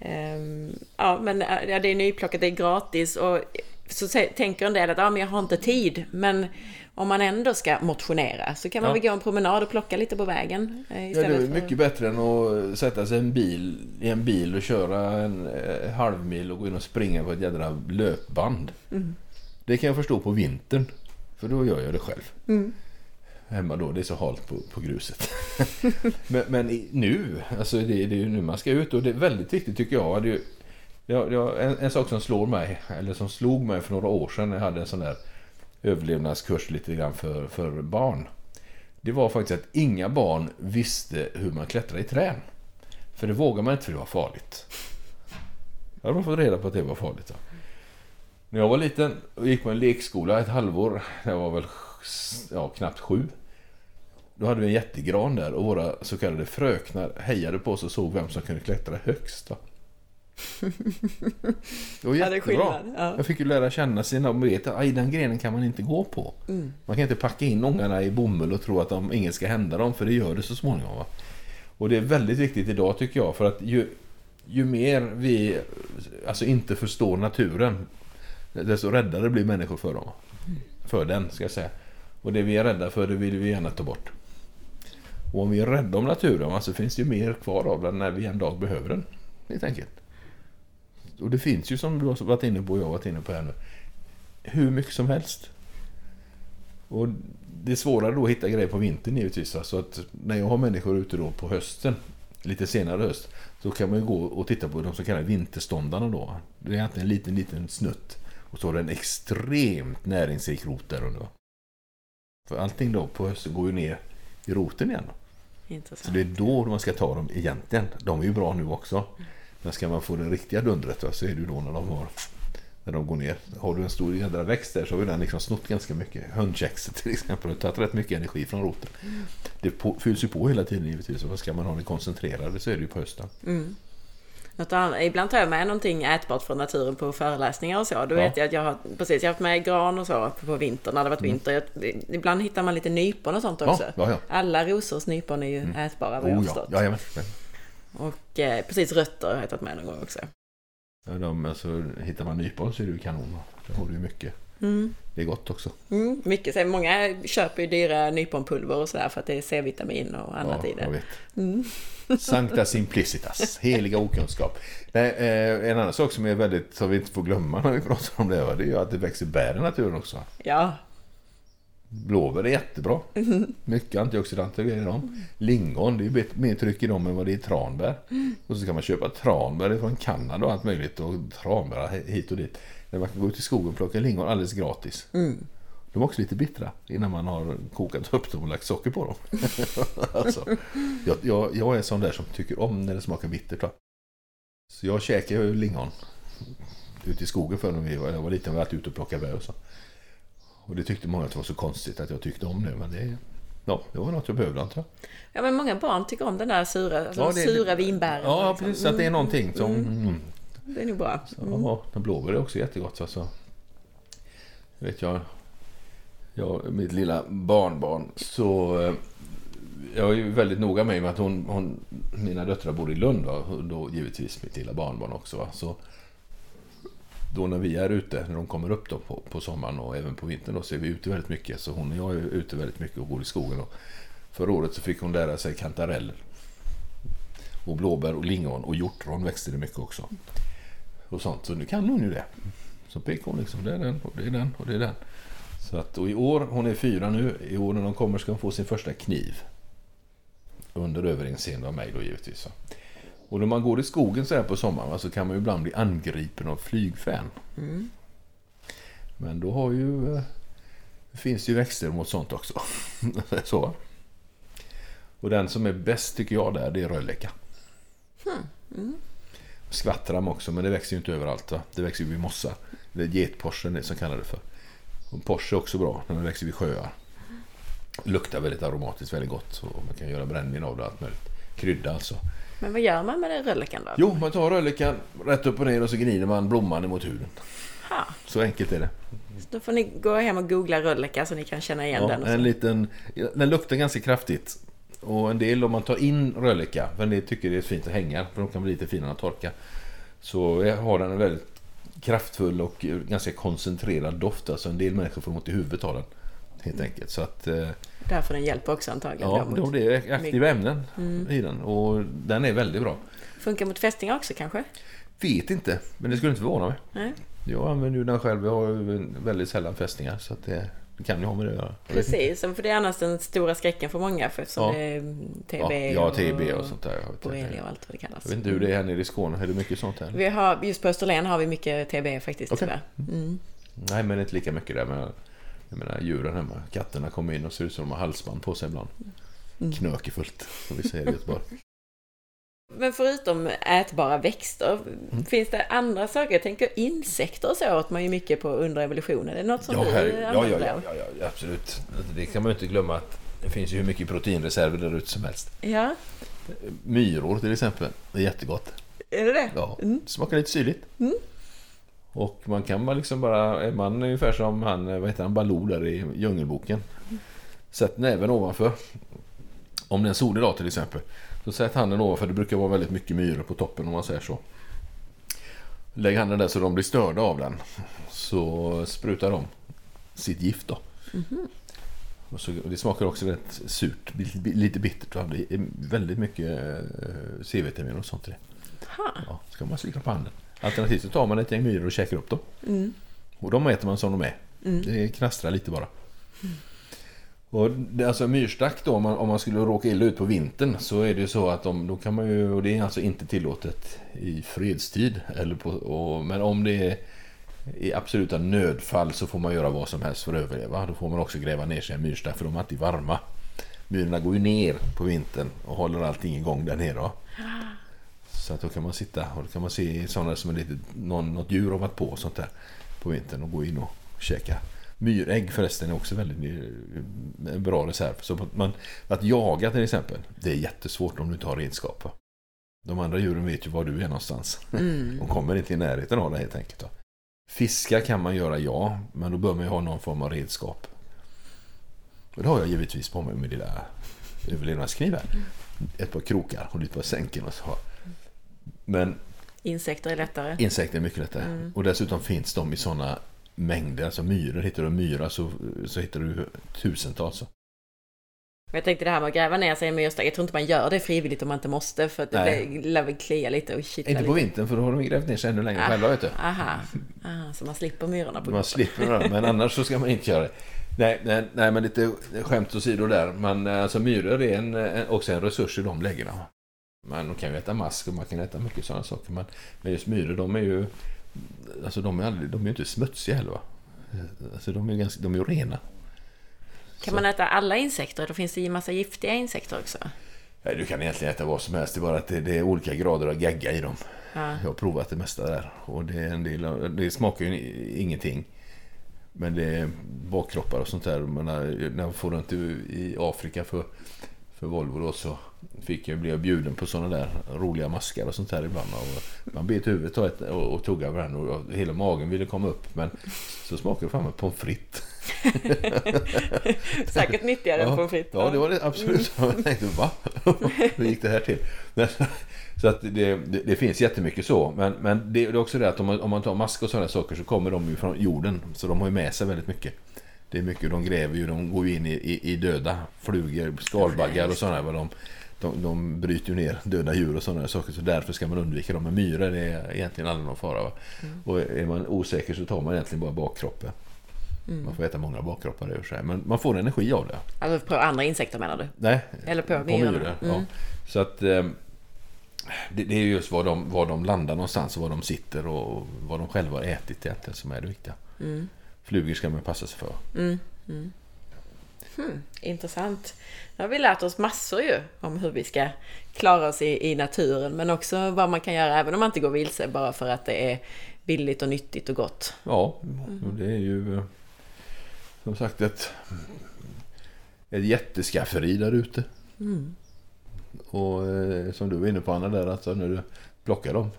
Ehm, ja, men äh, ja, det är nyplockat, det är gratis och så tänker en del att ja, men jag har inte tid. Men om man ändå ska motionera så kan man Ja. väl gå en promenad och plocka lite på vägen. eh, Ja, det är för- mycket bättre än att sätta sig en bil, i en bil och köra en eh, halvmil och gå in och springa på ett jädra löpband. Mm. Det kan jag förstå på vintern. För då gör jag det själv. Mm. Hemma då, det är så halt på, på gruset. men men nu, alltså det, det är ju nu man ska ut och det är väldigt viktigt tycker jag. Det, är det, det, en, en sak som slår mig, eller som slog mig för några år sedan när jag hade en sån där överlevnadskurs lite grann för, för barn. Det var faktiskt att inga barn visste hur man klättrar i träd. För det vågar man inte för det var farligt. Jag har fått reda på att det var farligt. Då. När jag var liten och gick på en lekskola ett halvår, jag var väl ja, knappt sju. Då hade vi en jättegran där och våra så kallade fröknar hejade på oss och såg vem som kunde klättra högst. Då. Det var Ja, det jättebra. Ja. Jag fick ju lära känna sina och veta att den grenen kan man inte gå på. Mm. Man kan inte packa in ungarna i bomull och tro att de, inget ska hända dem, för det gör det så småningom. Va? Och det är väldigt viktigt idag tycker jag, för att ju, ju mer vi alltså inte förstår naturen, desto räddare blir människor för dem. För den, ska jag säga. Och det vi är rädda för, det vill vi gärna ta bort. Och om vi är rädda om naturen så finns det ju mer kvar av den när vi en dag behöver den. Helt enkelt. Och det finns ju som du har varit inne på och jag har varit inne på här nu. Hur mycket som helst. Och det är svårare då att hitta grejer på vintern givetvis. Så att när jag har människor ute då på hösten, lite senare höst, så kan man ju gå och titta på de så kallade vinterståndarna då. Det är egentligen en liten, liten snutt. Och så har det en extremt näringsrik rot där under. För allting då på hösten går ju ner i roten igen. Intressant. Så det är då man ska ta dem egentligen. De är ju bra nu också. Men ska man få det riktiga dundret så är det ju då när de har när de går ner. Har du en stor jädra växt där så har den liksom snott ganska mycket. Hönskäxet till exempel har tagit rätt mycket energi från roten. Det på, fylls ju på hela tiden givetvis. Och ska man ha det koncentrerade så är det ju på hösten. Mm. Annat, ibland tar jag med någonting ätbart från naturen på föreläsningar och så. Då ja. vet jag att jag har precis jag har haft med gran och så på vintern när det varit mm. vinter. Jag, ibland hittar man lite nypon och sånt också. Ja, ja, Alla rosors nypon är ju mm. ätbara vad jag har oh, förstått. Ja. Och eh, precis rötter har jag tagit med någon gång också. Ja, de, alltså, hittar man nypon så är det ju kanon. Då har du ju mycket. Mm. Det är gott också. Mm, mycket. Så många köper ju dyra nyponpulver och sådär för att det är C-vitamin och annat ja, i det. Jag vet. Mm. Sancta simplicitas, heliga okunskap. Nej, eh, en annan sak som är väldigt, som vi inte får glömma när vi pratar om det, det är ju att det växer bär i naturen också. Ja. Blåbär är jättebra. Mycket antioxidanter i dem. Lingon, det är mer tryck i dem än vad det är i tranbär. Och så ska man köpa tranbär från Kanada och allt möjligt och tranbär hit och dit. Där man kan gå ut i skogen och plocka lingon alldeles gratis. Mm. De är också lite bittra innan man har kokat upp dem och lagt socker på dem. alltså, jag, jag, jag är sån där som tycker om när det smakar bittert. Så jag käkar ju lingon ute i skogen för när jag var liten. Vi var alltid ute och plockade bär och så. Och det tyckte många att det var så konstigt att jag tyckte om det. Men det, ja, det var något jag behövde antar. Ja, men många barn tycker om den där sura, alltså ja, det, sura vinbären. Ja, liksom. precis. Att det är någonting som... Mm. Mm. Det är nog bra. Mm. Ja, den blåbär är också jättegott. Alltså. vet jag, jag, mitt lilla barnbarn, så... Eh, jag är ju väldigt noga med att hon, hon mina döttrar bor i Lund. Va? Och då givetvis mitt lilla barnbarn också. Va? Så då när vi är ute, när de kommer upp då på, på sommaren och även på vintern då, så är vi ute väldigt mycket. Så hon och jag är ute väldigt mycket och går i skogen. Och förra året så fick hon lära sig kantareller. Och blåbär och lingon och hjortron växte det mycket också. Och sånt. Så nu kan hon ju det. Så pekar hon liksom, det är den och det är den och det är den. Så att, och i år, hon är fyra nu, i år när de kommer ska hon få sin första kniv. Under överinseende av mig då givetvis. Och när man går i skogen så här på sommaren så kan man ju ibland bli angripen av flygfän. Mm. Men då har ju... Eh, finns ju växter mot sånt också. så. Och den som är bäst tycker jag där, det är rödläcka. Hmm. Mm. Skvattram också, men det växer ju inte överallt. Va? Det växer ju vid mossar. Det är getporsen som kallar det för. Och Porsche är också bra den växer vid sjöar. Luktar väldigt aromatiskt, väldigt gott. Och man kan göra brännvin av det allt möjligt. Krydda alltså. Men vad gör man med den rölleken då? Jo, man tar rölleken rätt upp och ner och så gnider man blomman mot huden. Ha. Så enkelt är det. Då får ni gå hem och googla rölleka så ni kan känna igen ja, den. En liten, den luktar ganska kraftigt. Och en del om man tar in rölleka, för en del tycker det är fint att hänga, för de kan bli lite finare att torka. Så har den en väldigt kraftfull och ganska koncentrerad doft. Alltså en del människor får ont i huvudet av den. Helt enkelt. Så att, eh, Därför den hjälper också antagligen. Ja, då det är aktiva ämnen mm. i den. Och den är väldigt bra. Funkar mot fästingar också kanske? Vet inte, men det skulle inte förvåna mig. Nej. Jag använder ju den själv. Jag har väldigt sällan fästingar. Så att det, det kan ju ha med det att göra. Precis, för det är annars den stora skräcken för många. För eftersom ja. det är TB, ja, ja, TB och, och sånt där. Borrelia och allt vad det kallas. Jag vet inte hur det är här nere i Skåne. Är det mycket sånt här? Vi har, just på Österlen har vi mycket TB faktiskt okay. tyvärr. Mm. Nej, men inte lika mycket där. Men jag menar djuren hemma, katterna kommer in och ser ut som de har halsband på sig ibland. Mm. Knökefullt, som vi säger i Göteborg. Men förutom ätbara växter, mm. finns det andra saker? Jag tänker insekter och så åt man ju mycket på under evolutionen. Är det något som ja, du här, ja, ja, ja, ja, ja, absolut. Det kan man ju inte glömma att det finns ju hur mycket proteinreserver där ute som helst. Ja. Myror till exempel, det är jättegott. Är det det? Ja, mm. smakar lite syrligt. Mm. Och man kan bara liksom bara, är man ungefär som han, vad heter han, Baloo där i Djungelboken. Sätt näven ovanför. Om det är en solig dag till exempel. Så sätt handen ovanför, det brukar vara väldigt mycket myror på toppen om man säger så. lägger handen där så de blir störda av den så sprutar de sitt gift då. Och så, och det smakar också väldigt surt, lite bittert. Va? Det är väldigt mycket eh, C-vitamin och sånt i det. Ha. Ja, ska man slicka på handen. Alternativt så tar man ett gäng myror och käkar upp dem. Och de äter man som de är. Det knastrar lite bara. Och det, alltså myrstack då, om man, om man skulle råka illa ut på vintern så är det ju så att de, då kan man ju, och det är alltså inte tillåtet i fredstid. Eller på, och, men om det är i absoluta nödfall så får man göra vad som helst för att överleva. Då får man också gräva ner sig i en myrstack för de är alltid varma. Myrorna går ju ner på vintern och håller allting igång där nere. Så att då kan man sitta och då kan man se sådana som är lite, någon, något djur har varit på och sånt där på vintern och gå in och käka. Myrägg förresten är också väldigt en bra reserv. Så att, man, att jaga till exempel, det är jättesvårt om du inte har redskap. De andra djuren vet ju var du är någonstans. De kommer inte i närheten av dig helt enkelt. Fiska kan man göra, ja, men då bör man ju ha någon form av redskap. Och det har jag givetvis på mig med lilla överlevnadskniv här. Ett par krokar och lite på sänken och så. Men Insekter är lättare. Insekter är mycket lättare. Och dessutom finns de i sådana mängder. Alltså myror, hittar du myra så, så hittar du tusentals. Jag tänkte det här med att gräva ner sig i myrstack. Jag tror inte man gör det frivilligt om man inte måste. För att det Nej. lär väl klia lite och kittla Inte på lite. vintern för då har de grävt ner sig ännu längre själva vet du. Aha. Aha, så man slipper myrorna på Man slipper det, men annars så ska man inte göra det. Nej, nej, nej men lite skämt åsido där. Men eh, alltså myror är en, en, också en resurs i de lägena. Man kan ju äta mask och man kan äta mycket sådana saker. Men, men just myror, de är ju... Alltså de är, aldrig, de är ju inte smutsiga heller va? Alltså de är ju ganska, de är rena. Kan man äta alla insekter? Då finns det ju massa giftiga insekter också. Nej, du kan egentligen äta vad som helst. Det är bara att det, det är olika grader av gegga i dem. Ja. Jag har provat det mesta där. Och det, är en del, det smakar ju ingenting. Men det är bakkroppar och sånt där. När, jag får runt i Afrika för, för Volvo då så fick jag, blev jag bjuden på sådana där roliga maskar och sånt där ibland. Och man bet huvudet och, ett, och, och tuggade varandra och hela magen ville komma upp. Men så smakade det fan med pommes frites. Säkert nyttigare än pommes frites. Ja, det var det absolut. Jag tänkte, va? Hur gick det här till? Så att det, det, det finns jättemycket så. Men, men det är också det att om man, om man tar mask och sådana saker så kommer de ju från jorden. Så de har ju med sig väldigt mycket. Det är mycket, de gräver ju, de går ju in i, i, i döda flugor, skalbaggar och sådana. Men de, de, de bryter ju ner döda djur och sådana saker. Så därför ska man undvika dem. Men myror är egentligen aldrig någon fara. Va? Och är man osäker så tar man egentligen bara bakkroppen. Man får äta många bakkroppar i och sig. Men man får energi av det. Alltså på andra insekter menar du? Nej, Eller på på myrorna. myror. Ja. Mm. Så att eh, det, det är just var de, var de landar någonstans och var de sitter och vad de själva har ätit egentligen som är det viktiga. Mm. Flugor ska man passa sig för. Intressant. Nu har vi lärt oss massor ju om hur vi ska klara oss i, i naturen men också vad man kan göra även om man inte går vilse bara för att det är billigt och nyttigt och gott. Ja, och det är ju eh, som sagt ett, ett jätteskafferi där ute. Och eh, som du var inne på Anna där, alltså när du plockar dem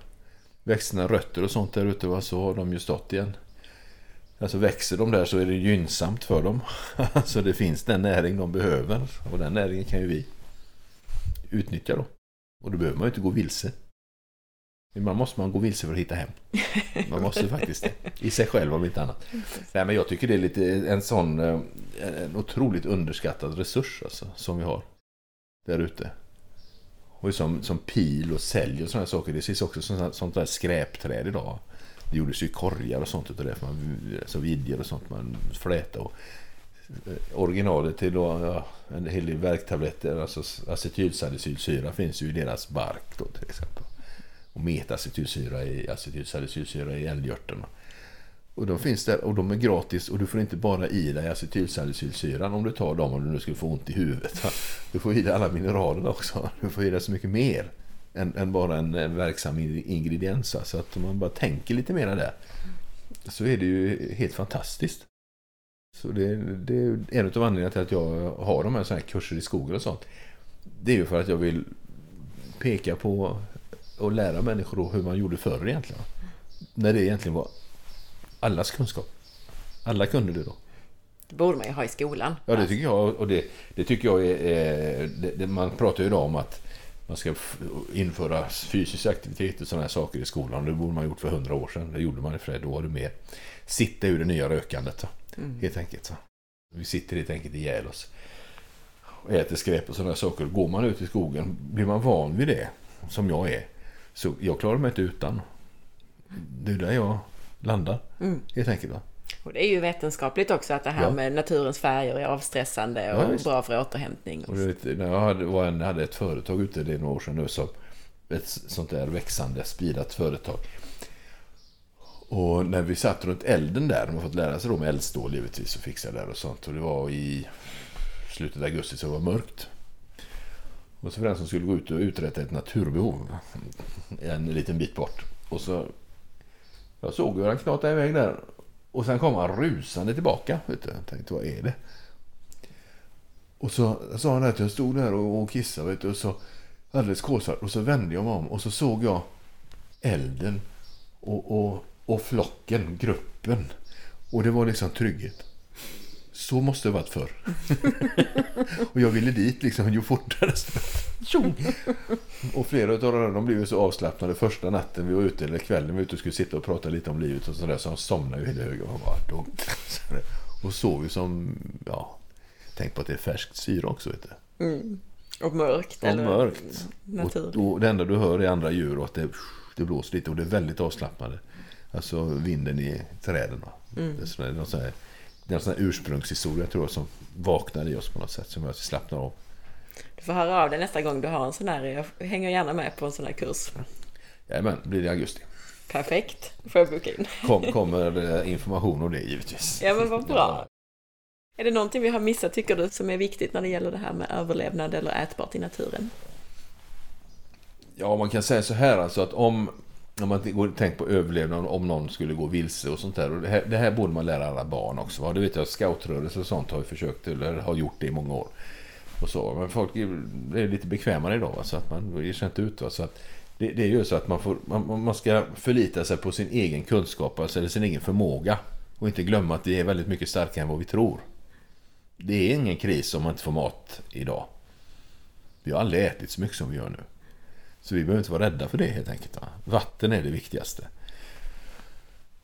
växterna, rötter och sånt där ute så har de ju stått igen. Alltså växer de där så är det gynnsamt för dem. Alltså det finns den näring de behöver och den näringen kan ju vi utnyttja då. Och då behöver man ju inte gå vilse. Ibland måste man gå vilse för att hitta hem. Man måste faktiskt det. I sig själv om inte annat. Nej, men jag tycker det är lite en sån eh, en otroligt underskattad resurs alltså, som vi har där ute. Och som, som pil och sälj och sådana saker. Det ses också sånt där skräpträd idag. Det gjordes ju korgar och sånt utav det. För man, alltså vidjer och sånt man flätade och eh, originalet till då, ja, en hel del värktabletter, alltså acetylsalicylsyra finns ju i deras bark då till exempel. Och metacetylsyra i acetylsalicylsyra i älgörterna. Och de finns där och de är gratis och du får inte bara i dig acetylsalicylsyran om du tar dem om du nu skulle få ont i huvudet. Du får i dig alla mineraler också. Du får i dig så mycket mer än, än bara en, verksam in- ingrediens. Så att om man bara tänker lite mer där så är det ju helt fantastiskt. Så det, det är en av anledningarna till att jag har de här, så här kurser i skogen och sånt. Det är ju för att jag vill peka på och lära människor hur man gjorde förr egentligen. När det egentligen var allas kunskap. Alla kunde det då. Det borde man ju ha i skolan. Ja, det tycker jag. Och det, det tycker jag är... det, man pratar ju idag om att man ska införa fysisk aktivitet och sådana här saker i skolan. Det borde man ha gjort för hundra år sedan. Det gjorde man i för Då var det mer sitta ur det nya rökandet. Mm. Helt enkelt. Så. Vi sitter helt enkelt ihjäl oss. Och äter skräp och sådana saker. Går man ut i skogen, blir man van vid det, som jag är, så jag klarar mig inte utan. Det är där jag landar, mm. helt enkelt. Va? Och det är ju vetenskapligt också att det här ja. med naturens färger är avstressande och ja, bra för återhämtning. Och vet, när jag hade, var en, hade ett företag ute, det är några år sedan nu, så ett sånt där växande, spirat företag. Och när vi satt runt elden där, de har fått lära sig då med eldstål givetvis och fixa där och sånt. Och det var i slutet av augusti så det var mörkt. Och så för den som skulle gå ut och uträtta ett naturbehov en liten bit bort. Och så jag såg hur han knatade iväg där. Och sen kom han rusande tillbaka. Vet du. Jag tänkte, vad är det? Och så sa han att jag stod där och, och kissade. Vet du, och så alldeles kolsvart. Och så vände jag mig om och så såg jag elden och, och, och flocken, gruppen. Och det var liksom trygghet. Så måste det varit förr. och jag ville dit liksom ju fortare. och flera av dem de blev så avslappnade första natten vi var ute, eller kvällen vi var ute och skulle sitta och prata lite om livet och sådär. Så de somnade ju helt höga och bara och sov ju som, ja, tänk på att det är färskt syre också vet du. Mm. Och mörkt. Och eller mörkt. Natur. Och, och det enda du hör är andra djur och att det, det blåser lite och det är väldigt avslappnande. Alltså vinden i träden. Mm. Det är någon sån här det är en sån här ursprungshistoria tror jag som vaknar i oss på något sätt som gör att vi slappnar av. Du får höra av dig nästa gång du har en sån här. Jag hänger gärna med på en sån här kurs. Jajamän, blir det i augusti. Perfekt, får jag boka in. Kom, kommer information om det givetvis. Ja men vad bra. Är det någonting vi har missat tycker du som är viktigt när det gäller det här med överlevnad eller ätbart i naturen? Ja, man kan säga så här alltså att om om man går tänk på överlevnad om någon skulle gå vilse och sånt där. Och det, här, det här borde man lära alla barn också. Va? Det vet jag, scoutrörelse och sånt har ju försökt, eller har gjort det i många år. Och så. Men folk är lite bekvämare idag, va? så att man ger sig inte ut. Va? Så att det, det är ju så att man, får, man, man ska förlita sig på sin egen kunskap, alltså, eller sin egen förmåga. Och inte glömma att vi är väldigt mycket starkare än vad vi tror. Det är ingen kris om man inte får mat idag. Vi har aldrig ätit så mycket som vi gör nu. Så vi behöver inte vara rädda för det helt enkelt. Va? Vatten är det viktigaste.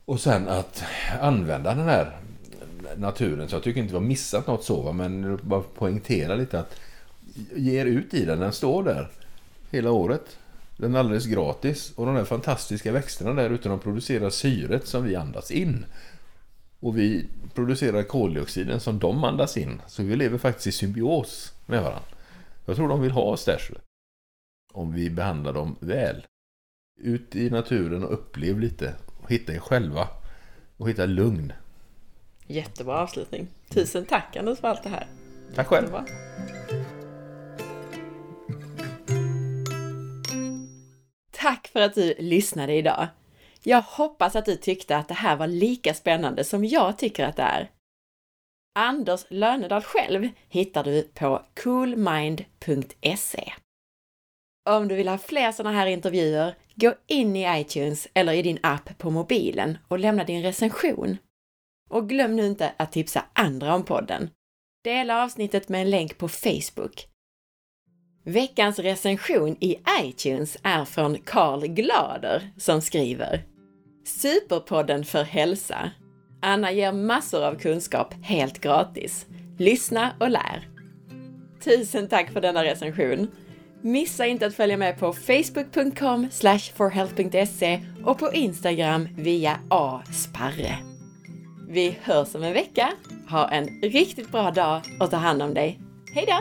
Och sen att använda den här naturen. Så jag tycker inte vi har missat något så. Va? Men bara poängtera lite att ge er ut i den. Den står där hela året. Den är alldeles gratis. Och de här fantastiska växterna där ute de producerar syret som vi andas in. Och vi producerar koldioxiden som de andas in. Så vi lever faktiskt i symbios med varandra. Jag tror de vill ha oss där om vi behandlar dem väl. Ut i naturen och upplev lite. Hitta er själva. Och hitta lugn. Jättebra avslutning. Tusen tack Anders för allt det här. Tack själv. Tack för att du lyssnade idag. Jag hoppas att du tyckte att det här var lika spännande som jag tycker att det är. Anders Lönedal själv hittar du på coolmind.se. Om du vill ha fler sådana här intervjuer, gå in i iTunes eller i din app på mobilen och lämna din recension. Och glöm nu inte att tipsa andra om podden. Dela avsnittet med en länk på Facebook. Veckans recension i iTunes är från Karl Glader som skriver Superpodden för hälsa. Anna ger massor av kunskap helt gratis. Lyssna och lär! Tusen tack för denna recension! Missa inte att följa med på facebook.com forhealth.se och på Instagram via asparre. Vi hörs om en vecka. Ha en riktigt bra dag och ta hand om dig. Hejdå!